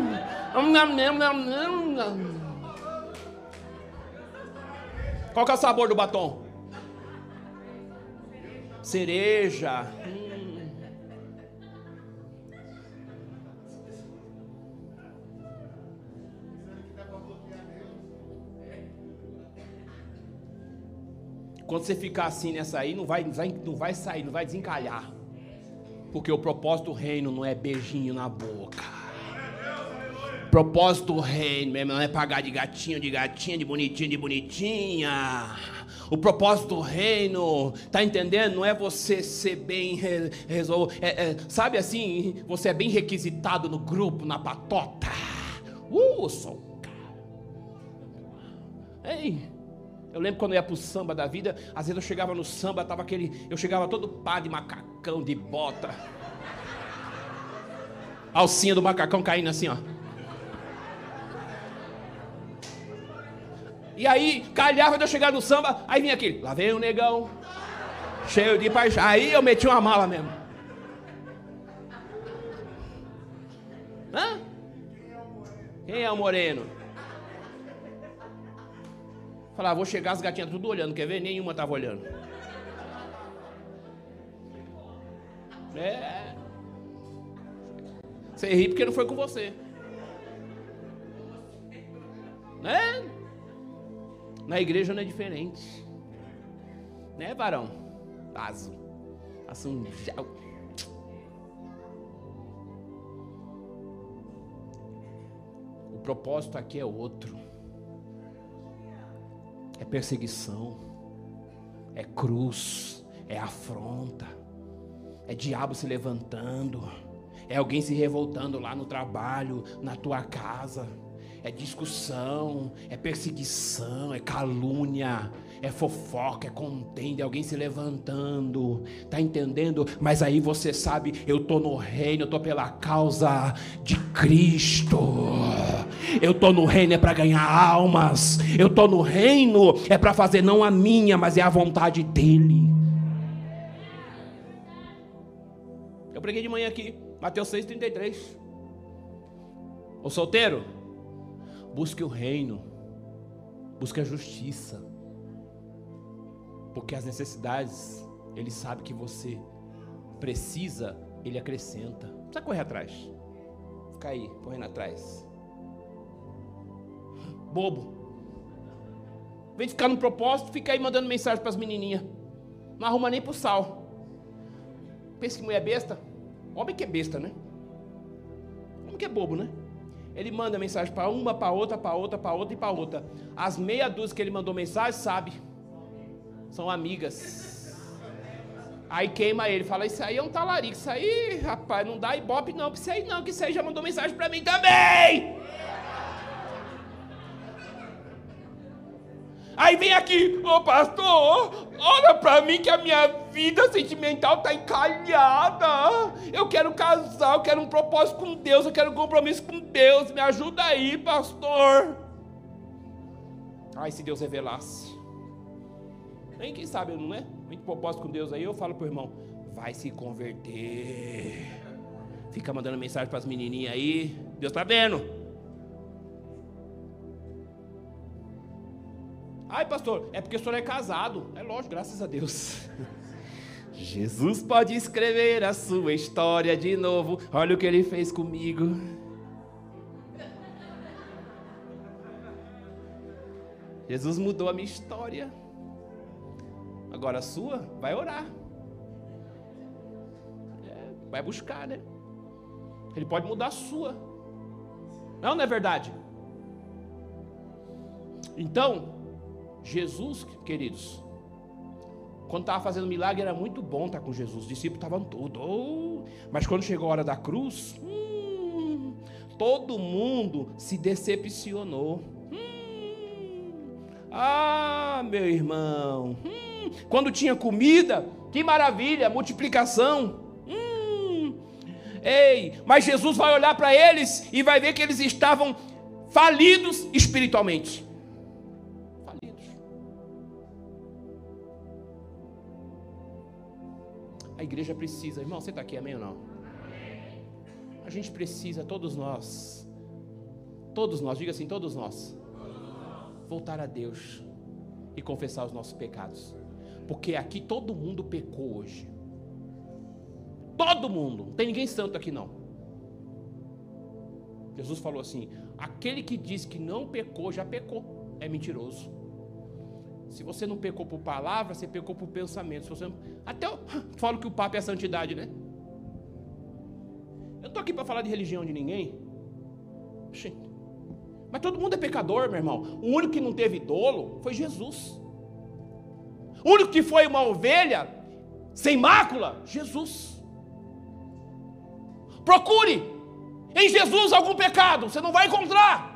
Qual que é o sabor do batom? Cereja. Quando você ficar assim nessa aí, não vai, não vai sair, não vai desencalhar. Porque o propósito do reino não é beijinho na boca. Propósito do reino, meu irmão, não é pagar de gatinho, de gatinha, de bonitinha, de bonitinha. O propósito do reino, tá entendendo? Não é você ser bem resolvido. É, é, sabe assim, você é bem requisitado no grupo, na patota. Uh, sou Ei, eu lembro quando eu ia pro samba da vida, às vezes eu chegava no samba, tava aquele, eu chegava todo pá de macacão, de bota. Alcinha do macacão caindo assim, ó. E aí, calhava de eu chegar no samba, aí vinha aquele, lá vem o negão, cheio de paixão. Aí eu meti uma mala mesmo. Hã? Quem é o moreno? Falar, vou chegar, as gatinhas tudo olhando, quer ver? Nenhuma tava olhando. É. Você ri porque não foi com você. Na igreja não é diferente. Né, varão? Vaso. Passa um gel. O propósito aqui é outro. É perseguição. É cruz. É afronta. É diabo se levantando. É alguém se revoltando lá no trabalho, na tua casa é discussão, é perseguição, é calúnia, é fofoca, é contenda, é alguém se levantando, tá entendendo? Mas aí você sabe, eu tô no reino, eu tô pela causa de Cristo. Eu tô no reino é para ganhar almas. Eu tô no reino é para fazer não a minha, mas é a vontade dele. Eu preguei de manhã aqui, Mateus 6:33. O solteiro, busque o reino, busque a justiça porque as necessidades, Ele sabe que você precisa, Ele acrescenta. Não precisa correr atrás. Fica aí, correndo atrás. Bobo. Vem ficar no propósito, fica aí mandando mensagem para as menininhas. Não arruma nem pro sal. Pensa que mulher besta? Homem que é besta, né? Homem que é bobo, né? Ele manda mensagem para uma, para outra, para outra, para outra e para outra. As meia dúzia que ele mandou mensagem, sabe são amigas. Aí queima ele, fala: Isso aí é um talarico, isso aí, rapaz, não dá ibope não, isso aí não, que isso aí já mandou mensagem para mim também. Aí vem aqui, ô oh, pastor, olha para mim que a minha vida sentimental está encalhada. Eu quero casar, eu quero um propósito com Deus, eu quero um compromisso com Deus. Me ajuda aí, pastor. Ai, se Deus revelasse. Nem quem sabe, não é? Muito propósito com Deus aí, eu falo pro irmão, vai se converter. Fica mandando mensagem para as menininhas aí. Deus está vendo. Ai, pastor, é porque o senhor é casado. É lógico, graças a Deus. Jesus pode escrever a sua história de novo. Olha o que ele fez comigo. Jesus mudou a minha história. Agora a sua, vai orar. É, vai buscar, né? Ele pode mudar a sua. Não, não é verdade? Então, Jesus, queridos, quando estava fazendo milagre era muito bom estar com Jesus. Os discípulos estavam todos. Oh, mas quando chegou a hora da cruz, hum, todo mundo se decepcionou. Hum, ah, meu irmão. Hum, quando tinha comida, que maravilha, multiplicação. Hum. Ei, mas Jesus vai olhar para eles e vai ver que eles estavam falidos espiritualmente. A igreja precisa, irmão, você está aqui, amém ou não? A gente precisa, todos nós, todos nós, diga assim, todos nós, voltar a Deus e confessar os nossos pecados. Porque aqui todo mundo pecou hoje. Todo mundo. Não tem ninguém santo aqui não. Jesus falou assim: aquele que diz que não pecou, já pecou. É mentiroso. Se você não pecou por palavra, você pecou por pensamento. Se você Até eu falo que o Papa é a santidade, né? Eu estou aqui para falar de religião de ninguém. Mas todo mundo é pecador, meu irmão. O único que não teve dolo foi Jesus. O único que foi uma ovelha sem mácula, Jesus. Procure em Jesus algum pecado, você não vai encontrar.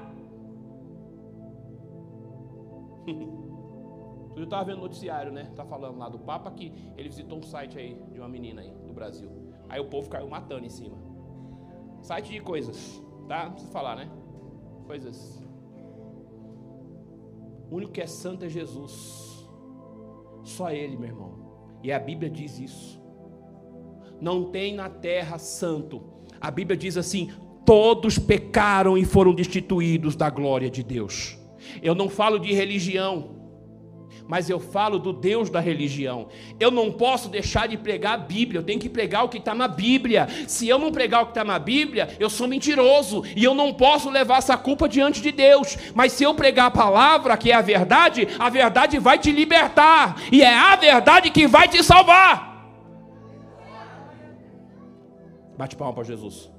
Eu estava vendo noticiário, né? Tá falando lá do Papa que ele visitou um site aí de uma menina aí do Brasil. Aí o povo caiu matando em cima. Site de coisas, tá? Não precisa falar, né? Coisas. O único que é santo é Jesus. Só Ele, meu irmão. E a Bíblia diz isso. Não tem na terra santo. A Bíblia diz assim: todos pecaram e foram destituídos da glória de Deus. Eu não falo de religião mas eu falo do Deus da religião. Eu não posso deixar de pregar a Bíblia, eu tenho que pregar o que está na Bíblia. Se eu não pregar o que está na Bíblia, eu sou mentiroso e eu não posso levar essa culpa diante de Deus. Mas se eu pregar a palavra, que é a verdade, a verdade vai te libertar e é a verdade que vai te salvar. Bate palma para Jesus.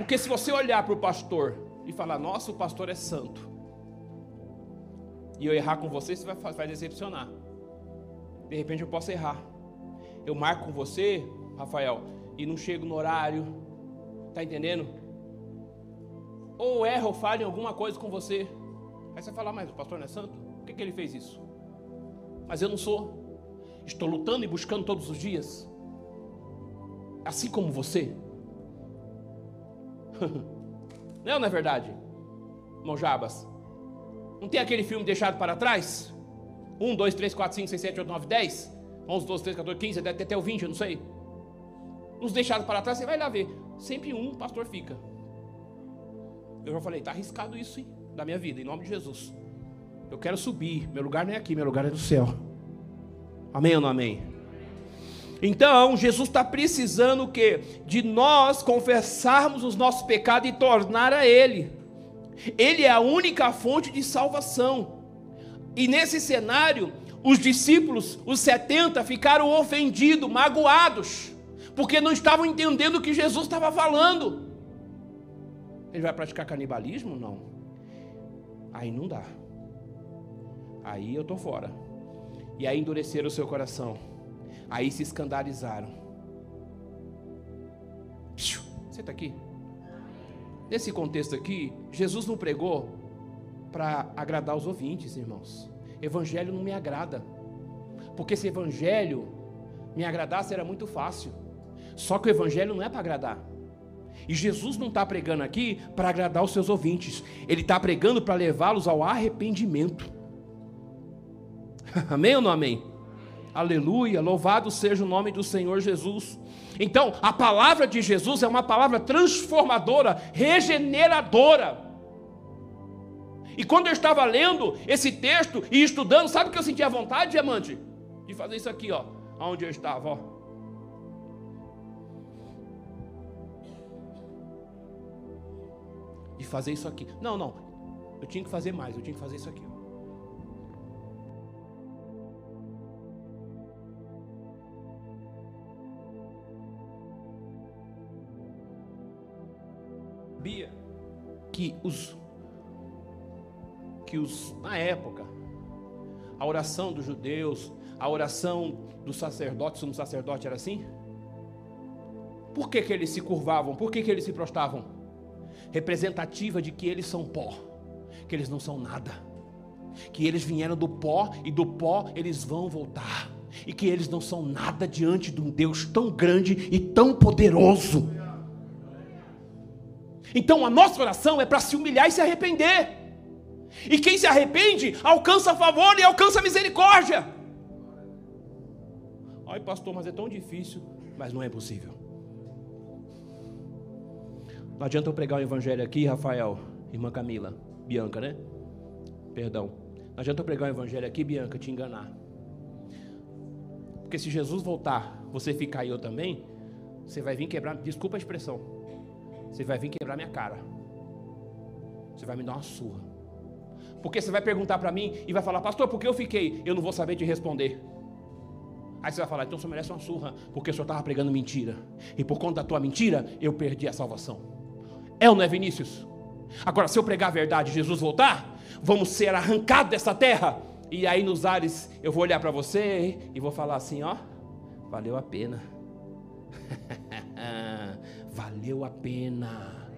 Porque se você olhar para o pastor e falar, nossa, o pastor é santo, e eu errar com você, você vai, vai decepcionar. De repente eu posso errar. Eu marco com você, Rafael, e não chego no horário, Tá entendendo? Ou erra ou falha em alguma coisa com você. Aí você fala, mas o pastor não é santo? Por que, que ele fez isso? Mas eu não sou. Estou lutando e buscando todos os dias. Assim como você. Não, não é verdade? Mojabas. Não tem aquele filme deixado para trás? 1, 2, 3, 4, 5, 6, 7, 8, 9, 10? 11, 12, 13, 14, 15, até, até o 20, eu não sei. Uns deixados para trás, você vai lá ver. Sempre um pastor fica. Eu já falei, está arriscado isso hein, da minha vida, em nome de Jesus. Eu quero subir. Meu lugar não é aqui, meu lugar é no céu. Amém ou não amém? Então, Jesus está precisando o quê? De nós confessarmos os nossos pecados e tornar a Ele. Ele é a única fonte de salvação. E nesse cenário, os discípulos, os 70, ficaram ofendidos, magoados, porque não estavam entendendo o que Jesus estava falando. Ele vai praticar canibalismo? Não. Aí não dá. Aí eu estou fora. E aí endureceram o seu coração. Aí se escandalizaram. Você está aqui? Nesse contexto aqui, Jesus não pregou para agradar os ouvintes, irmãos. Evangelho não me agrada. Porque se evangelho me agradasse era muito fácil. Só que o evangelho não é para agradar. E Jesus não está pregando aqui para agradar os seus ouvintes. Ele está pregando para levá-los ao arrependimento. amém ou não amém? Aleluia, louvado seja o nome do Senhor Jesus. Então, a palavra de Jesus é uma palavra transformadora, regeneradora. E quando eu estava lendo esse texto e estudando, sabe o que eu sentia vontade, diamante? De fazer isso aqui, ó, onde eu estava, ó. De fazer isso aqui. Não, não. Eu tinha que fazer mais, eu tinha que fazer isso aqui. Que os que os, na época, a oração dos judeus, a oração dos sacerdotes, um sacerdote era assim? Por que, que eles se curvavam? Por que, que eles se prostravam? Representativa de que eles são pó, que eles não são nada, que eles vieram do pó e do pó eles vão voltar, e que eles não são nada diante de um Deus tão grande e tão poderoso. Então a nossa oração é para se humilhar e se arrepender. E quem se arrepende alcança favor e alcança misericórdia. Ai, pastor, mas é tão difícil. Mas não é possível. Não adianta eu pregar o evangelho aqui, Rafael, irmã Camila, Bianca, né? Perdão. Não adianta eu pregar o evangelho aqui, Bianca, te enganar. Porque se Jesus voltar, você ficar e eu também, você vai vir quebrar, desculpa a expressão. Você vai vir quebrar minha cara. Você vai me dar uma surra. Porque você vai perguntar para mim e vai falar, pastor, por que eu fiquei? Eu não vou saber te responder. Aí você vai falar, então você merece uma surra, porque o senhor estava pregando mentira. E por conta da tua mentira, eu perdi a salvação. É ou não é, Vinícius? Agora, se eu pregar a verdade e Jesus voltar, vamos ser arrancados dessa terra. E aí nos ares eu vou olhar para você e vou falar assim, ó, valeu a pena. valeu a pena.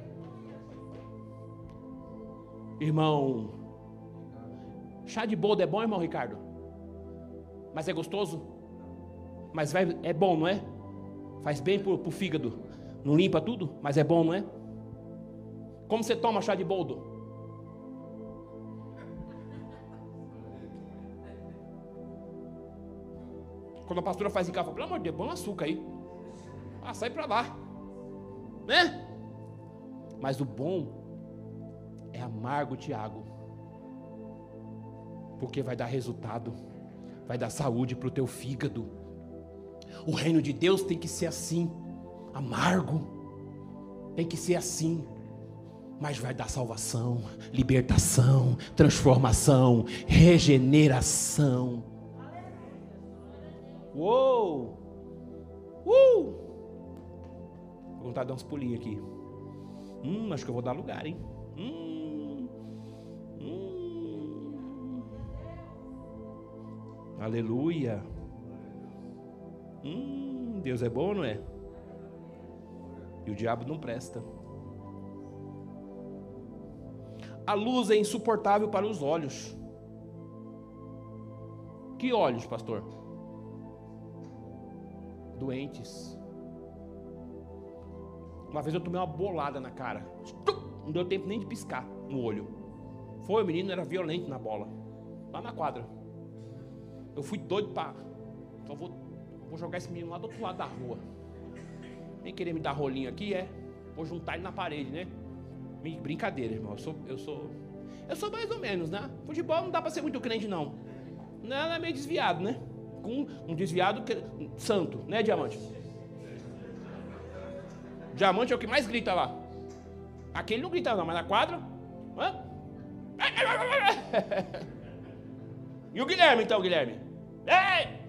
Irmão, Chá de boldo é bom, irmão Ricardo? Mas é gostoso? Mas vai, é bom, não é? Faz bem pro, pro fígado. Não limpa tudo, mas é bom, não é? Como você toma chá de boldo? Quando a pastora faz em casa, pelo amor de Deus, põe um açúcar aí. Ah, sai para lá. Né? Mas o bom é amargo, Tiago porque vai dar resultado, vai dar saúde para o teu fígado. O reino de Deus tem que ser assim, amargo, tem que ser assim, mas vai dar salvação, libertação, transformação, regeneração. Uou! Uh! Vontade de dar uns pulinhos aqui. Hum, acho que eu vou dar lugar, hein? Hum. Aleluia. Hum, Deus é bom, não é? E o diabo não presta. A luz é insuportável para os olhos. Que olhos, pastor? Doentes. Uma vez eu tomei uma bolada na cara. Não deu tempo nem de piscar no olho. Foi, o menino era violento na bola. Lá na quadra. Eu fui doido para. Então vou, vou jogar esse menino lá do outro lado da rua. Nem querer me dar rolinho aqui, é? Vou juntar ele na parede, né? Brincadeira, irmão. Eu sou, eu sou, eu sou mais ou menos, né? Futebol não dá para ser muito crente, não. Não é meio desviado, né? Com um desviado santo, né, diamante? Diamante é o que mais grita lá. Aquele não grita, não, mas na quadra. Hã? E o Guilherme, então, Guilherme? Ei!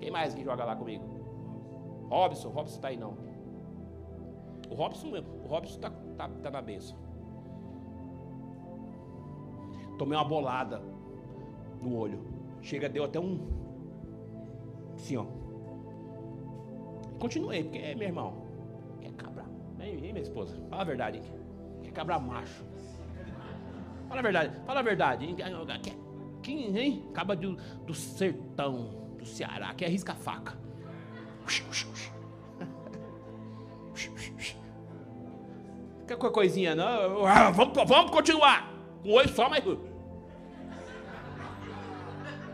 Quem mais que joga lá comigo? Robson, Robson tá aí não. O Robson, o Robson tá, tá, tá na benção. Tomei uma bolada no olho. Chega, deu até um. Assim, ó. Continuei, porque, é, meu irmão, Hein, minha esposa? Fala a verdade, hein? Quer cabra macho. Fala a verdade, fala a verdade. Quer, quem, hein? Acaba do, do sertão, do Ceará, que é risca-faca. Quer qualquer coisinha, não? Ah, vamos, vamos continuar. Com oi só, mas.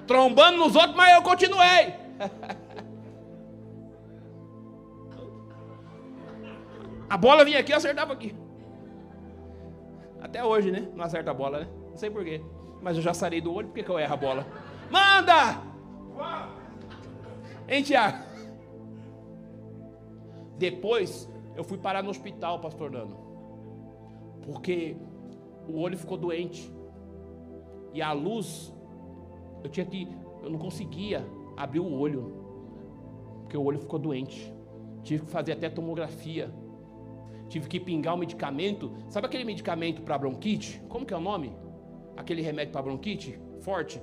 Trombando nos outros, mas eu continuei. A bola vinha aqui, eu acertava aqui. Até hoje, né? Não acerta a bola, né? Não sei porquê. Mas eu já sarei do olho, por que, eu erro a bola? Manda! Hein, Tiago? Depois eu fui parar no hospital, pastor Dano. Porque o olho ficou doente. E a luz, eu tinha que. Eu não conseguia abrir o olho. Porque o olho ficou doente. Tive que fazer até tomografia. Tive que pingar o medicamento. Sabe aquele medicamento para bronquite? Como que é o nome? Aquele remédio para bronquite forte?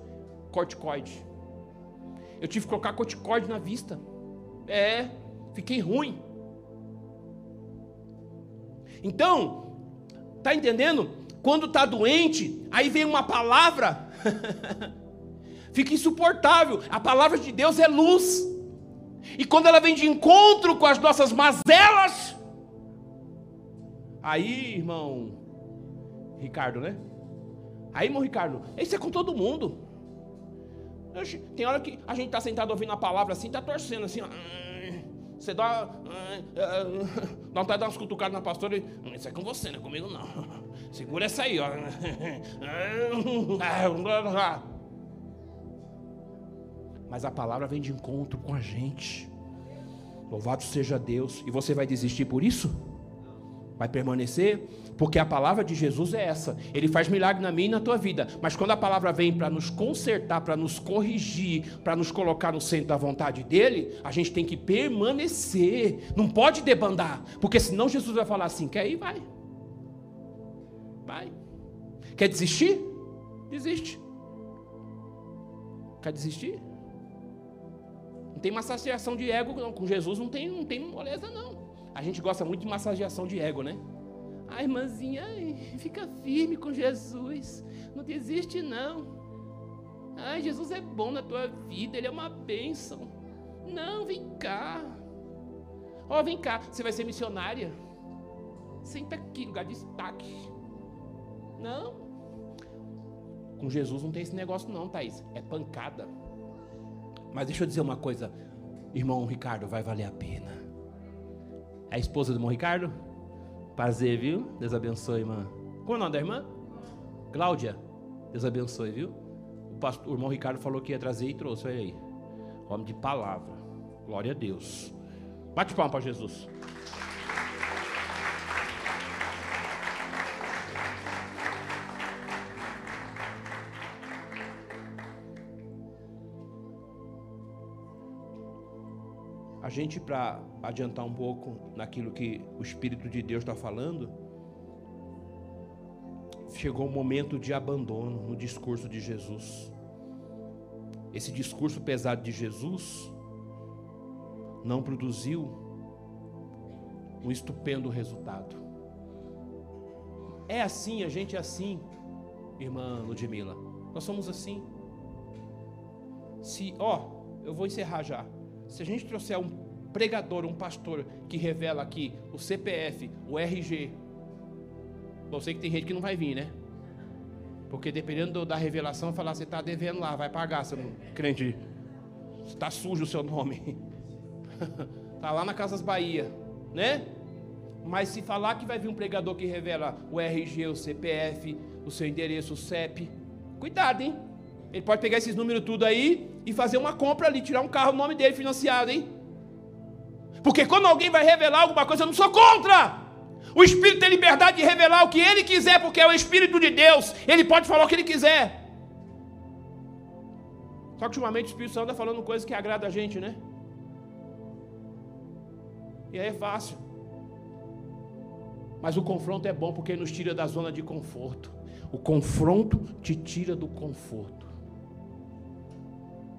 Corticoide. Eu tive que colocar corticoide na vista. É, fiquei ruim. Então, tá entendendo? Quando tá doente, aí vem uma palavra, fica insuportável. A palavra de Deus é luz. E quando ela vem de encontro com as nossas mazelas, aí, irmão, Ricardo, né? Aí, irmão Ricardo, isso é com todo mundo. Tem hora que a gente está sentado ouvindo a palavra assim, está torcendo assim, ó. Você dá. Dá vontade de dar umas cutucadas na pastora e. Isso é com você, não é comigo não. Segura essa aí, ó. Mas a palavra vem de encontro com a gente. Louvado seja Deus. E você vai desistir por isso? Vai permanecer? Porque a palavra de Jesus é essa. Ele faz milagre na minha e na tua vida. Mas quando a palavra vem para nos consertar, para nos corrigir, para nos colocar no centro da vontade dele, a gente tem que permanecer. Não pode debandar. Porque senão Jesus vai falar assim: quer ir? Vai. Vai. Quer desistir? Desiste. Quer desistir? Não tem massageação de ego, não. Com Jesus não tem, não tem moleza, não. A gente gosta muito de massageação de ego, né? Ai, irmãzinha, fica firme com Jesus. Não desiste, não. Ai, Jesus é bom na tua vida, Ele é uma bênção. Não, vem cá. Ó, oh, vem cá, você vai ser missionária. Senta aqui, lugar de destaque. Não. Com Jesus não tem esse negócio, não, Thaís. É pancada. Mas deixa eu dizer uma coisa, irmão Ricardo, vai valer a pena. É a esposa do irmão Ricardo? Prazer, viu? Deus abençoe, irmã. Como é o nome da irmã? Cláudia. Deus abençoe, viu? O, pastor, o irmão Ricardo falou que ia trazer e trouxe, olha aí. Homem de palavra. Glória a Deus. Bate palma para Jesus. A gente, para adiantar um pouco naquilo que o Espírito de Deus está falando, chegou o momento de abandono no discurso de Jesus. Esse discurso pesado de Jesus não produziu um estupendo resultado. É assim, a gente é assim, irmã Ludmila. Nós somos assim. Se, ó, eu vou encerrar já. Se a gente trouxer um pregador, um pastor que revela aqui o CPF, o RG, eu sei que tem gente que não vai vir, né? Porque dependendo da revelação, falar, você está devendo lá, vai pagar, você não crente. Está sujo o seu nome. Está lá na Casas Bahia, né? Mas se falar que vai vir um pregador que revela o RG, o CPF, o seu endereço, o CEP, cuidado, hein? Ele pode pegar esses números tudo aí e fazer uma compra ali, tirar um carro no nome dele financiado, hein? Porque quando alguém vai revelar alguma coisa, eu não sou contra. O Espírito tem liberdade de revelar o que ele quiser, porque é o Espírito de Deus. Ele pode falar o que ele quiser. Só que ultimamente o Espírito Santo está falando coisas que agrada a gente, né? E aí é fácil. Mas o confronto é bom porque nos tira da zona de conforto. O confronto te tira do conforto.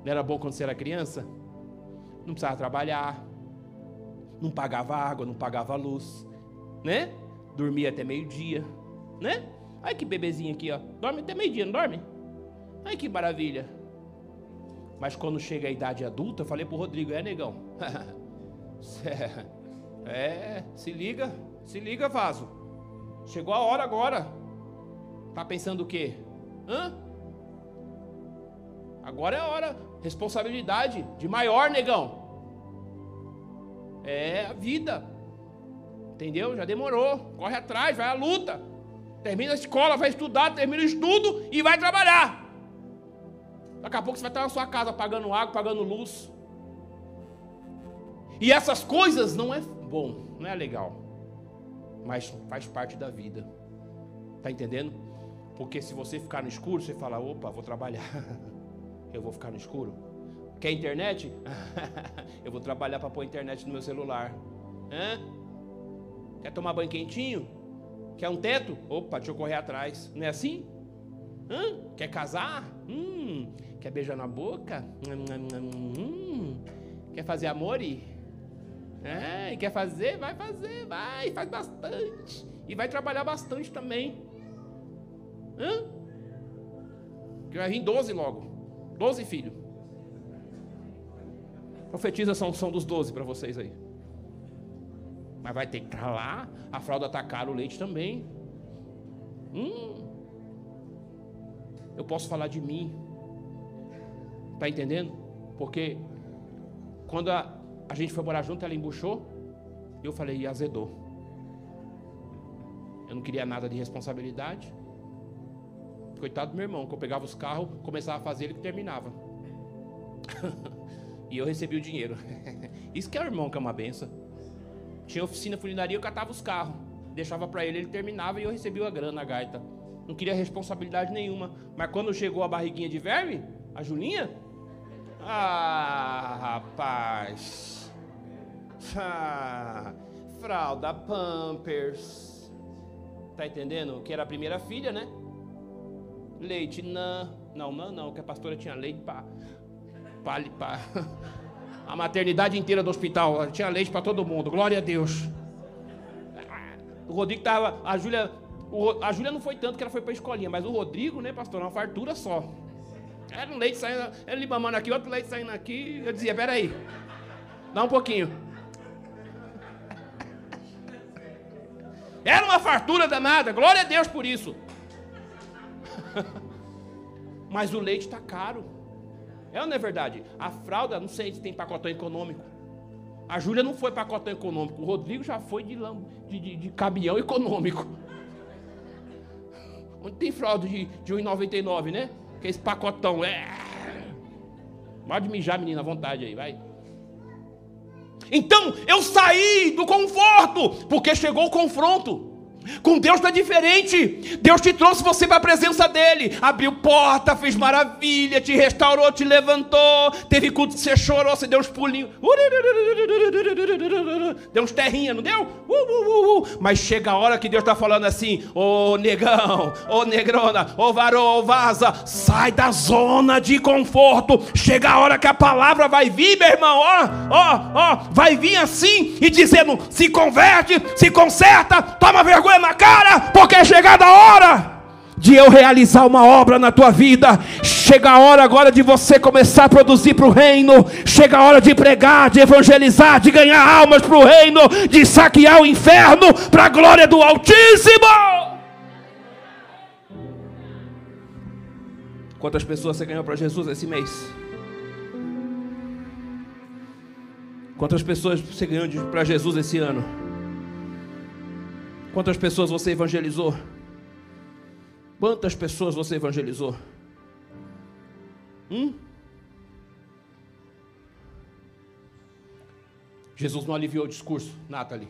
Não era bom quando você era criança? Não precisava trabalhar, não pagava água, não pagava luz, né? Dormia até meio-dia, né? Ai que bebezinho aqui, ó. Dorme até meio-dia, não dorme? Ai que maravilha. Mas quando chega a idade adulta, eu falei pro Rodrigo, é negão. é, se liga, se liga, vaso. Chegou a hora agora. Tá pensando o quê? Hã? Agora é a hora. Responsabilidade de maior, negão. É a vida. Entendeu? Já demorou. Corre atrás, vai à luta. Termina a escola, vai estudar, termina o estudo e vai trabalhar. Daqui a pouco você vai estar na sua casa pagando água, pagando luz. E essas coisas não é bom, não é legal. Mas faz parte da vida. Tá entendendo? Porque se você ficar no escuro, você fala: opa, vou trabalhar. Eu vou ficar no escuro. Quer internet? Eu vou trabalhar para pôr internet no meu celular. Hã? Quer tomar banho quentinho? Quer um teto? Opa, deixa eu correr atrás. Não é assim? Hã? Quer casar? Hum. Quer beijar na boca? Hum. Quer fazer amor? É, quer fazer? Vai fazer, vai, faz bastante. E vai trabalhar bastante também. Hã? Que vai vir 12 logo. 12 filhos. Profetiza a unção dos 12 para vocês aí. Mas vai ter que lá. A fralda está cara, o leite também. Hum. Eu posso falar de mim. Está entendendo? Porque quando a, a gente foi morar junto, ela embuchou. Eu falei, e azedou. Eu não queria nada de responsabilidade. Coitado do meu irmão, que eu pegava os carros, começava a fazer ele que terminava. e eu recebi o dinheiro. Isso que é o irmão que é uma benção. Tinha oficina funilaria, eu catava os carros. Deixava para ele, ele terminava e eu recebia a grana, a gaita. Não queria responsabilidade nenhuma. Mas quando chegou a barriguinha de verme, a Julinha. Ah, rapaz. Ah, fralda Pampers. Tá entendendo? Que era a primeira filha, né? Leite, não, não, não, não, que a pastora tinha leite para para a maternidade inteira do hospital, tinha leite para todo mundo. Glória a Deus. O Rodrigo tava, a Júlia, a Júlia não foi tanto que ela foi para escolinha, mas o Rodrigo, né, pastor, uma fartura só. Era um leite saindo, ele mamando aqui, outro leite saindo aqui. Eu dizia, peraí, dá um pouquinho. Era uma fartura danada, glória a Deus por isso. Mas o leite está caro. É ou não é verdade? A fralda, não sei se tem pacotão econômico. A Júlia não foi pacotão econômico. O Rodrigo já foi de, de, de, de caminhão econômico. Onde tem fralda de, de 1,99, né? Que é esse pacotão. É. Pode mijar, menina, à vontade aí, vai. Então, eu saí do conforto, porque chegou o confronto. Com Deus está diferente. Deus te trouxe você para a presença dele. Abriu porta, fez maravilha, te restaurou, te levantou. Teve culto que você chorou, você deu uns pulinhos. Deu uns terrinhas, não deu? Uh, uh, uh, Mas chega a hora que Deus está falando assim: Ô oh, negão, ô oh, negrona, ô oh, varão, ô vaza, sai da zona de conforto. Chega a hora que a palavra vai vir, meu irmão. Ó, ó, ó, vai vir assim e dizendo: se converte, se conserta, toma vergonha na cara, porque é chegada a hora de eu realizar uma obra na tua vida. Chega a hora agora de você começar a produzir para o reino. Chega a hora de pregar, de evangelizar, de ganhar almas para o reino, de saquear o inferno para a glória do Altíssimo. Quantas pessoas você ganhou para Jesus esse mês? Quantas pessoas você ganhou para Jesus esse ano? Quantas pessoas você evangelizou? Quantas pessoas você evangelizou? Hum? Jesus não aliviou o discurso, Nathalie.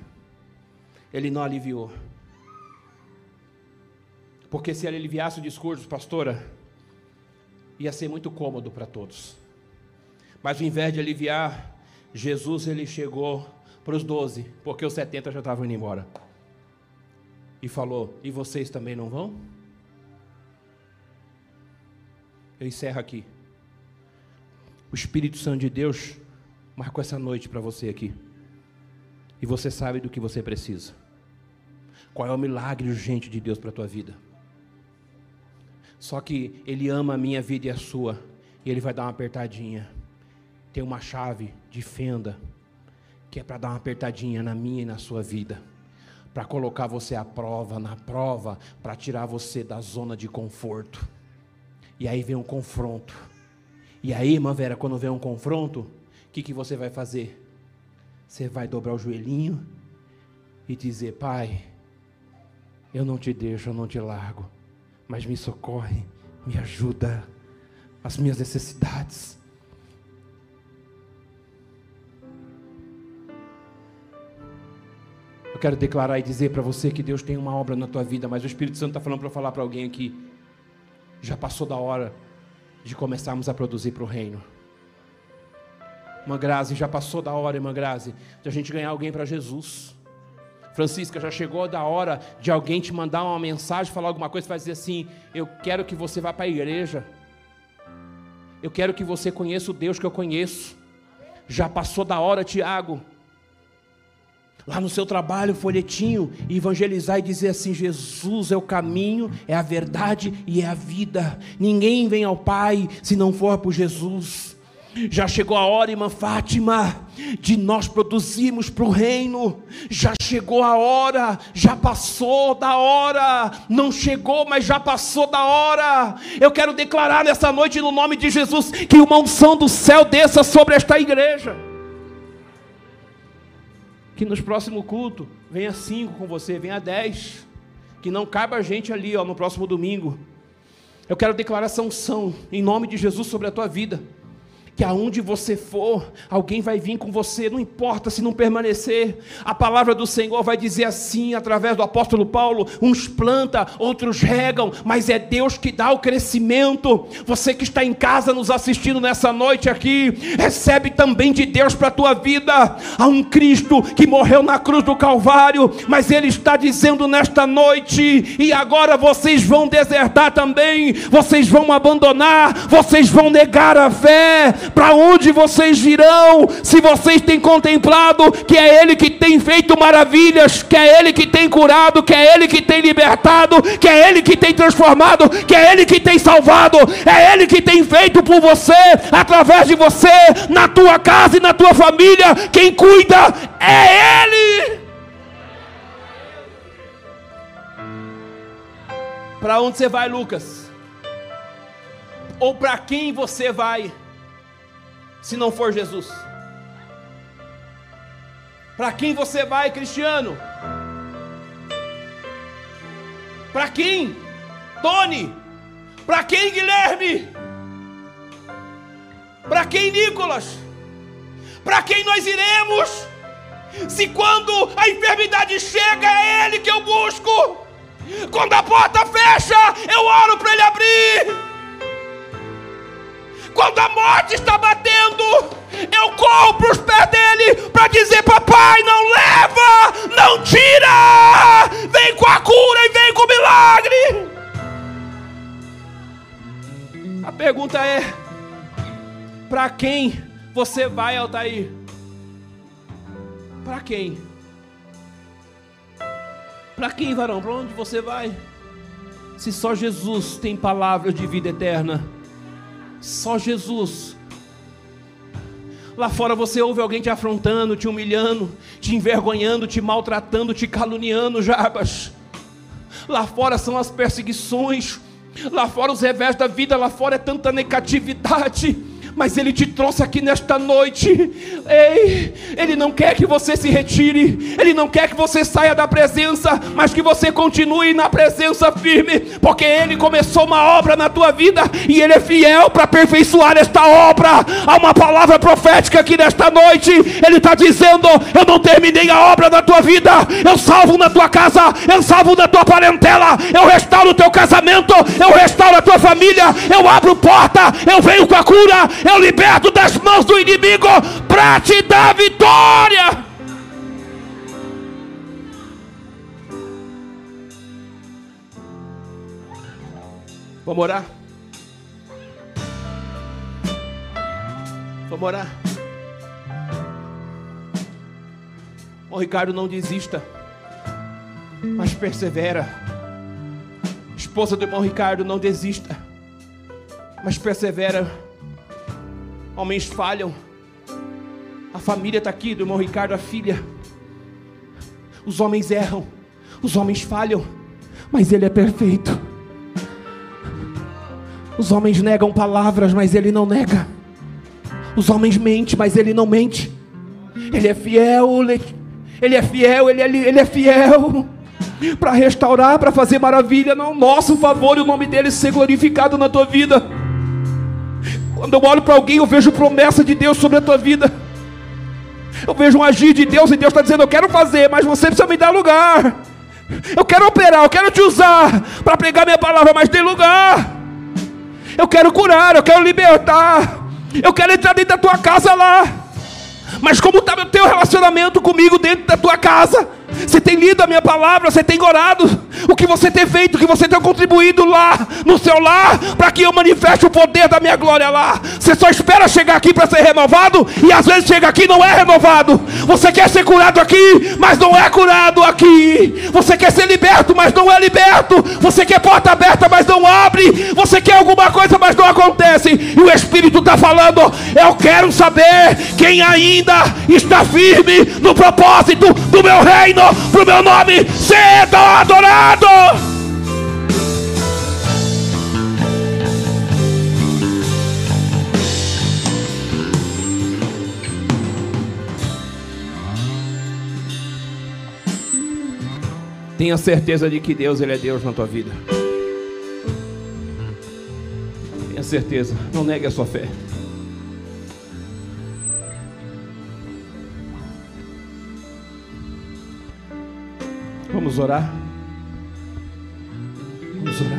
Ele não aliviou. Porque se ele aliviasse o discurso, pastora, ia ser muito cômodo para todos. Mas ao invés de aliviar, Jesus ele chegou para os doze, porque os setenta já estavam indo embora e falou: E vocês também não vão? Eu encerro aqui. O Espírito Santo de Deus marcou essa noite para você aqui. E você sabe do que você precisa. Qual é o milagre urgente de Deus para a tua vida? Só que Ele ama a minha vida e a sua. E Ele vai dar uma apertadinha. Tem uma chave de fenda que é para dar uma apertadinha na minha e na sua vida para colocar você à prova, na prova, para tirar você da zona de conforto. E aí vem um confronto. E aí, irmã Vera, quando vem um confronto, o que, que você vai fazer? Você vai dobrar o joelhinho e dizer: Pai, eu não te deixo, eu não te largo, mas me socorre, me ajuda, as minhas necessidades. Eu quero declarar e dizer para você que Deus tem uma obra na tua vida, mas o Espírito Santo está falando para falar para alguém aqui. Já passou da hora de começarmos a produzir para o reino. Irmã Grazi, já passou da hora, irmã Grazi, de a gente ganhar alguém para Jesus. Francisca, já chegou da hora de alguém te mandar uma mensagem, falar alguma coisa, vai dizer assim: Eu quero que você vá para a igreja. Eu quero que você conheça o Deus que eu conheço. Já passou da hora, Tiago lá no seu trabalho, folhetinho, evangelizar e dizer assim: Jesus é o caminho, é a verdade e é a vida. Ninguém vem ao Pai se não for por Jesus. Já chegou a hora, irmã Fátima, de nós produzirmos para o reino. Já chegou a hora, já passou da hora. Não chegou, mas já passou da hora. Eu quero declarar nessa noite, no nome de Jesus, que uma unção do céu desça sobre esta igreja que nos próximo culto venha cinco com você, venha dez, que não caiba a gente ali ó, no próximo domingo. Eu quero declarar essa unção em nome de Jesus sobre a tua vida que aonde você for, alguém vai vir com você, não importa se não permanecer. A palavra do Senhor vai dizer assim, através do apóstolo Paulo: uns planta, outros regam, mas é Deus que dá o crescimento. Você que está em casa nos assistindo nessa noite aqui, recebe também de Deus para a tua vida. Há um Cristo que morreu na cruz do Calvário, mas Ele está dizendo nesta noite: e agora vocês vão desertar também, vocês vão abandonar, vocês vão negar a fé para onde vocês virão se vocês têm contemplado que é Ele que tem feito maravilhas, que é Ele que tem curado, que é Ele que tem libertado, que é Ele que tem transformado, que é Ele que tem salvado, é Ele que tem feito por você, através de você, na tua casa e na tua família. Quem cuida é Ele. Para onde você vai, Lucas? Ou para quem você vai? Se não for Jesus? Para quem você vai, Cristiano? Para quem? Tony? Para quem, Guilherme? Para quem, Nicolas? Para quem nós iremos? Se quando a enfermidade chega, é Ele que eu busco. Quando a porta fecha, eu oro para Ele abrir. Quando a morte está batendo, eu corro para os pés dele para dizer: Papai, não leva, não tira, vem com a cura e vem com o milagre. A pergunta é: para quem você vai, Altair? Para quem? Para quem, varão? Para onde você vai? Se só Jesus tem palavras de vida eterna, só Jesus. Lá fora você ouve alguém te afrontando, te humilhando, te envergonhando, te maltratando, te caluniando, Jabas. Lá fora são as perseguições, lá fora os revés da vida, lá fora é tanta negatividade mas Ele te trouxe aqui nesta noite. Ei, Ele não quer que você se retire, Ele não quer que você saia da presença, mas que você continue na presença firme, porque Ele começou uma obra na tua vida e Ele é fiel para aperfeiçoar esta obra. Há uma palavra profética aqui nesta noite. Ele está dizendo: Eu não terminei a obra na tua vida, eu salvo na tua casa, eu salvo na tua parentela, eu restauro o teu casamento, eu restauro a tua família, eu abro porta, eu venho com a cura, eu liberto das mãos do inimigo para te dar vitória. Vamos orar? Vamos orar? Ô Ricardo, não desista, mas persevera. Esposa do irmão Ricardo, não desista, mas persevera. Homens falham. A família está aqui, do irmão Ricardo, a filha. Os homens erram, os homens falham, mas Ele é perfeito. Os homens negam palavras, mas Ele não nega. Os homens mentem, mas Ele não mente. Ele é fiel, Ele é fiel, Ele é, ele é fiel para restaurar, para fazer maravilha no nosso favor e o nome dele ser glorificado na tua vida. Quando eu olho para alguém, eu vejo promessa de Deus sobre a tua vida. Eu vejo um agir de Deus e Deus está dizendo: Eu quero fazer, mas você precisa me dar lugar. Eu quero operar, eu quero te usar para pregar minha palavra, mas tem lugar. Eu quero curar, eu quero libertar. Eu quero entrar dentro da tua casa lá. Mas como está o teu relacionamento comigo dentro da tua casa? Você tem lido a minha palavra, você tem orado. O que você tem feito, o que você tem contribuído lá no seu lar, para que eu manifeste o poder da minha glória lá. Você só espera chegar aqui para ser renovado e às vezes chega aqui e não é renovado. Você quer ser curado aqui, mas não é curado aqui. Você quer ser liberto, mas não é liberto. Você quer porta aberta, mas não abre. Você quer alguma coisa, mas não acontece. E o Espírito está falando: Eu quero saber quem ainda está firme no propósito do meu reino para o meu nome ser adorado. Tenha certeza de que Deus ele é Deus na tua vida. Tenha certeza, não negue a sua fé. Vamos orar? Vamos orar.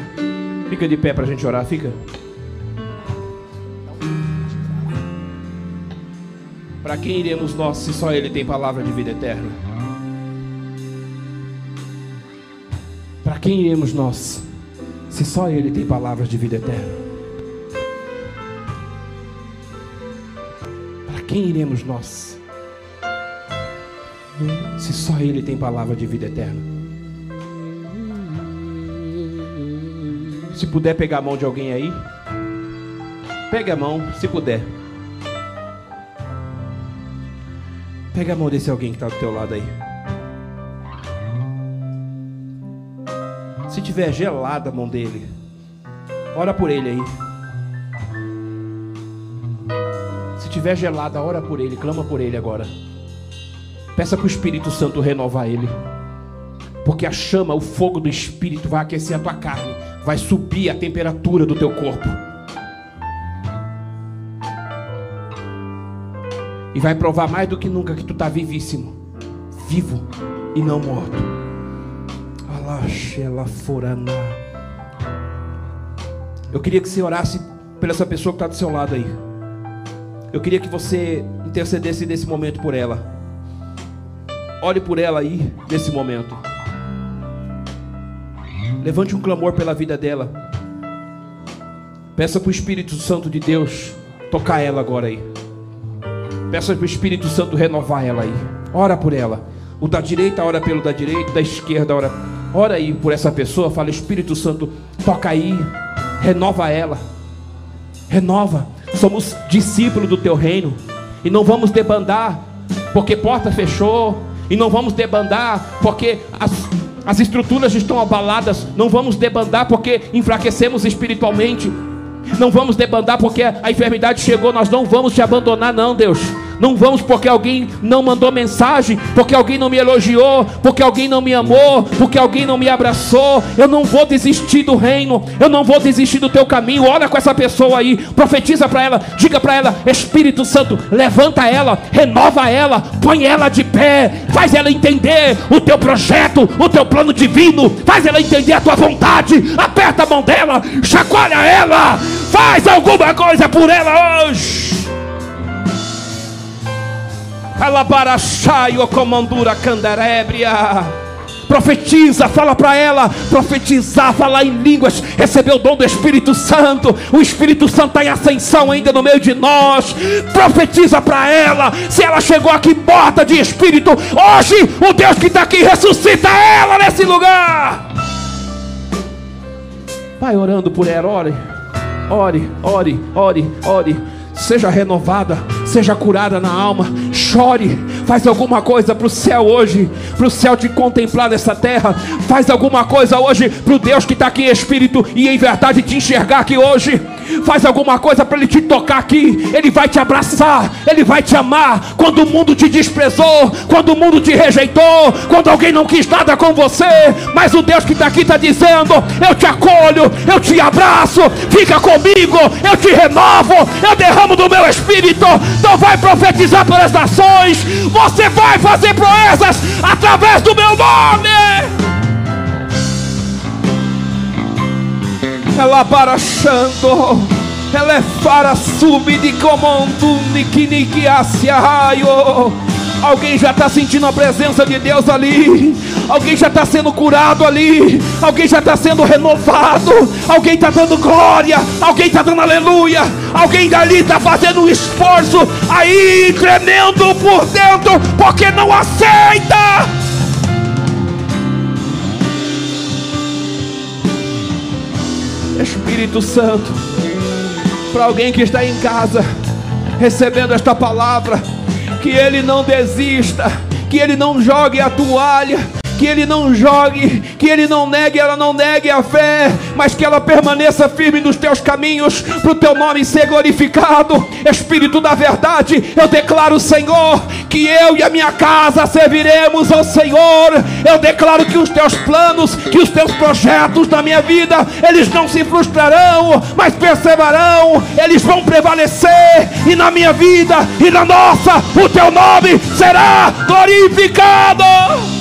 Fica de pé para a gente orar, fica. Para quem iremos nós se só Ele tem palavra de vida eterna? Para quem iremos nós se só Ele tem palavras de vida eterna? Para quem iremos nós? Se só Ele tem palavra de vida eterna. Se puder pegar a mão de alguém aí, pegue a mão, se puder. Pega a mão desse alguém que está do teu lado aí. Se tiver gelada a mão dele, ora por ele aí. Se tiver gelada, ora por ele, clama por ele agora. Peça para o Espírito Santo renovar ele. Porque a chama, o fogo do Espírito vai aquecer a tua carne, vai subir a temperatura do teu corpo. E vai provar mais do que nunca que tu está vivíssimo. vivo e não morto. Alaxela. Eu queria que você orasse por essa pessoa que está do seu lado aí. Eu queria que você intercedesse nesse momento por ela. Olhe por ela aí nesse momento. Levante um clamor pela vida dela. Peça para o Espírito Santo de Deus tocar ela agora aí. Peça para o Espírito Santo renovar ela aí. Ora por ela. O da direita ora pelo da direita, da esquerda ora. Ora aí por essa pessoa. Fala, Espírito Santo, toca aí. Renova ela. Renova. Somos discípulos do teu reino. E não vamos debandar porque porta fechou. E não vamos debandar porque as as estruturas estão abaladas. Não vamos debandar porque enfraquecemos espiritualmente. Não vamos debandar porque a enfermidade chegou. Nós não vamos te abandonar, não, Deus. Não vamos porque alguém não mandou mensagem, porque alguém não me elogiou, porque alguém não me amou, porque alguém não me abraçou. Eu não vou desistir do reino, eu não vou desistir do teu caminho. Ora com essa pessoa aí, profetiza para ela, diga para ela: Espírito Santo, levanta ela, renova ela, põe ela de pé, faz ela entender o teu projeto, o teu plano divino, faz ela entender a tua vontade. Aperta a mão dela, chacoalha ela, faz alguma coisa por ela hoje. Comandura. Profetiza, fala para ela, profetizar, falar em línguas, receber o dom do Espírito Santo. O Espírito Santo está em ascensão ainda no meio de nós. Profetiza para ela. Se ela chegou aqui morta de espírito, hoje o Deus que está aqui ressuscita ela nesse lugar. Vai orando por ela, ore, ore, ore, ore, ore seja renovada, seja curada na alma, chore, faz alguma coisa para o céu hoje, para o céu te contemplar nessa terra, faz alguma coisa hoje para o Deus que está aqui em espírito e em verdade te enxergar aqui hoje. Faz alguma coisa para Ele te tocar aqui. Ele vai te abraçar, Ele vai te amar. Quando o mundo te desprezou, quando o mundo te rejeitou, quando alguém não quis nada com você, mas o Deus que está aqui está dizendo: Eu te acolho, eu te abraço, fica comigo, eu te renovo, eu derramo do meu espírito. Então vai profetizar pelas nações, você vai fazer proezas através do meu nome. Ela barachando, ela é para subir raio. Alguém já está sentindo a presença de Deus ali. Alguém já está sendo curado ali. Alguém já está sendo renovado. Alguém está dando glória. Alguém está dando aleluia. Alguém dali está fazendo um esforço aí, tremendo por dentro, porque não aceita. Espírito Santo, para alguém que está em casa, recebendo esta palavra, que ele não desista, que ele não jogue a toalha, que ele não jogue, que ele não negue, ela não negue a fé, mas que ela permaneça firme nos teus caminhos, para o teu nome ser glorificado. Espírito da verdade, eu declaro, Senhor, que eu e a minha casa serviremos ao Senhor. Eu declaro que os teus planos, que os teus projetos na minha vida, eles não se frustrarão, mas perseverarão, eles vão prevalecer, e na minha vida e na nossa, o teu nome será glorificado.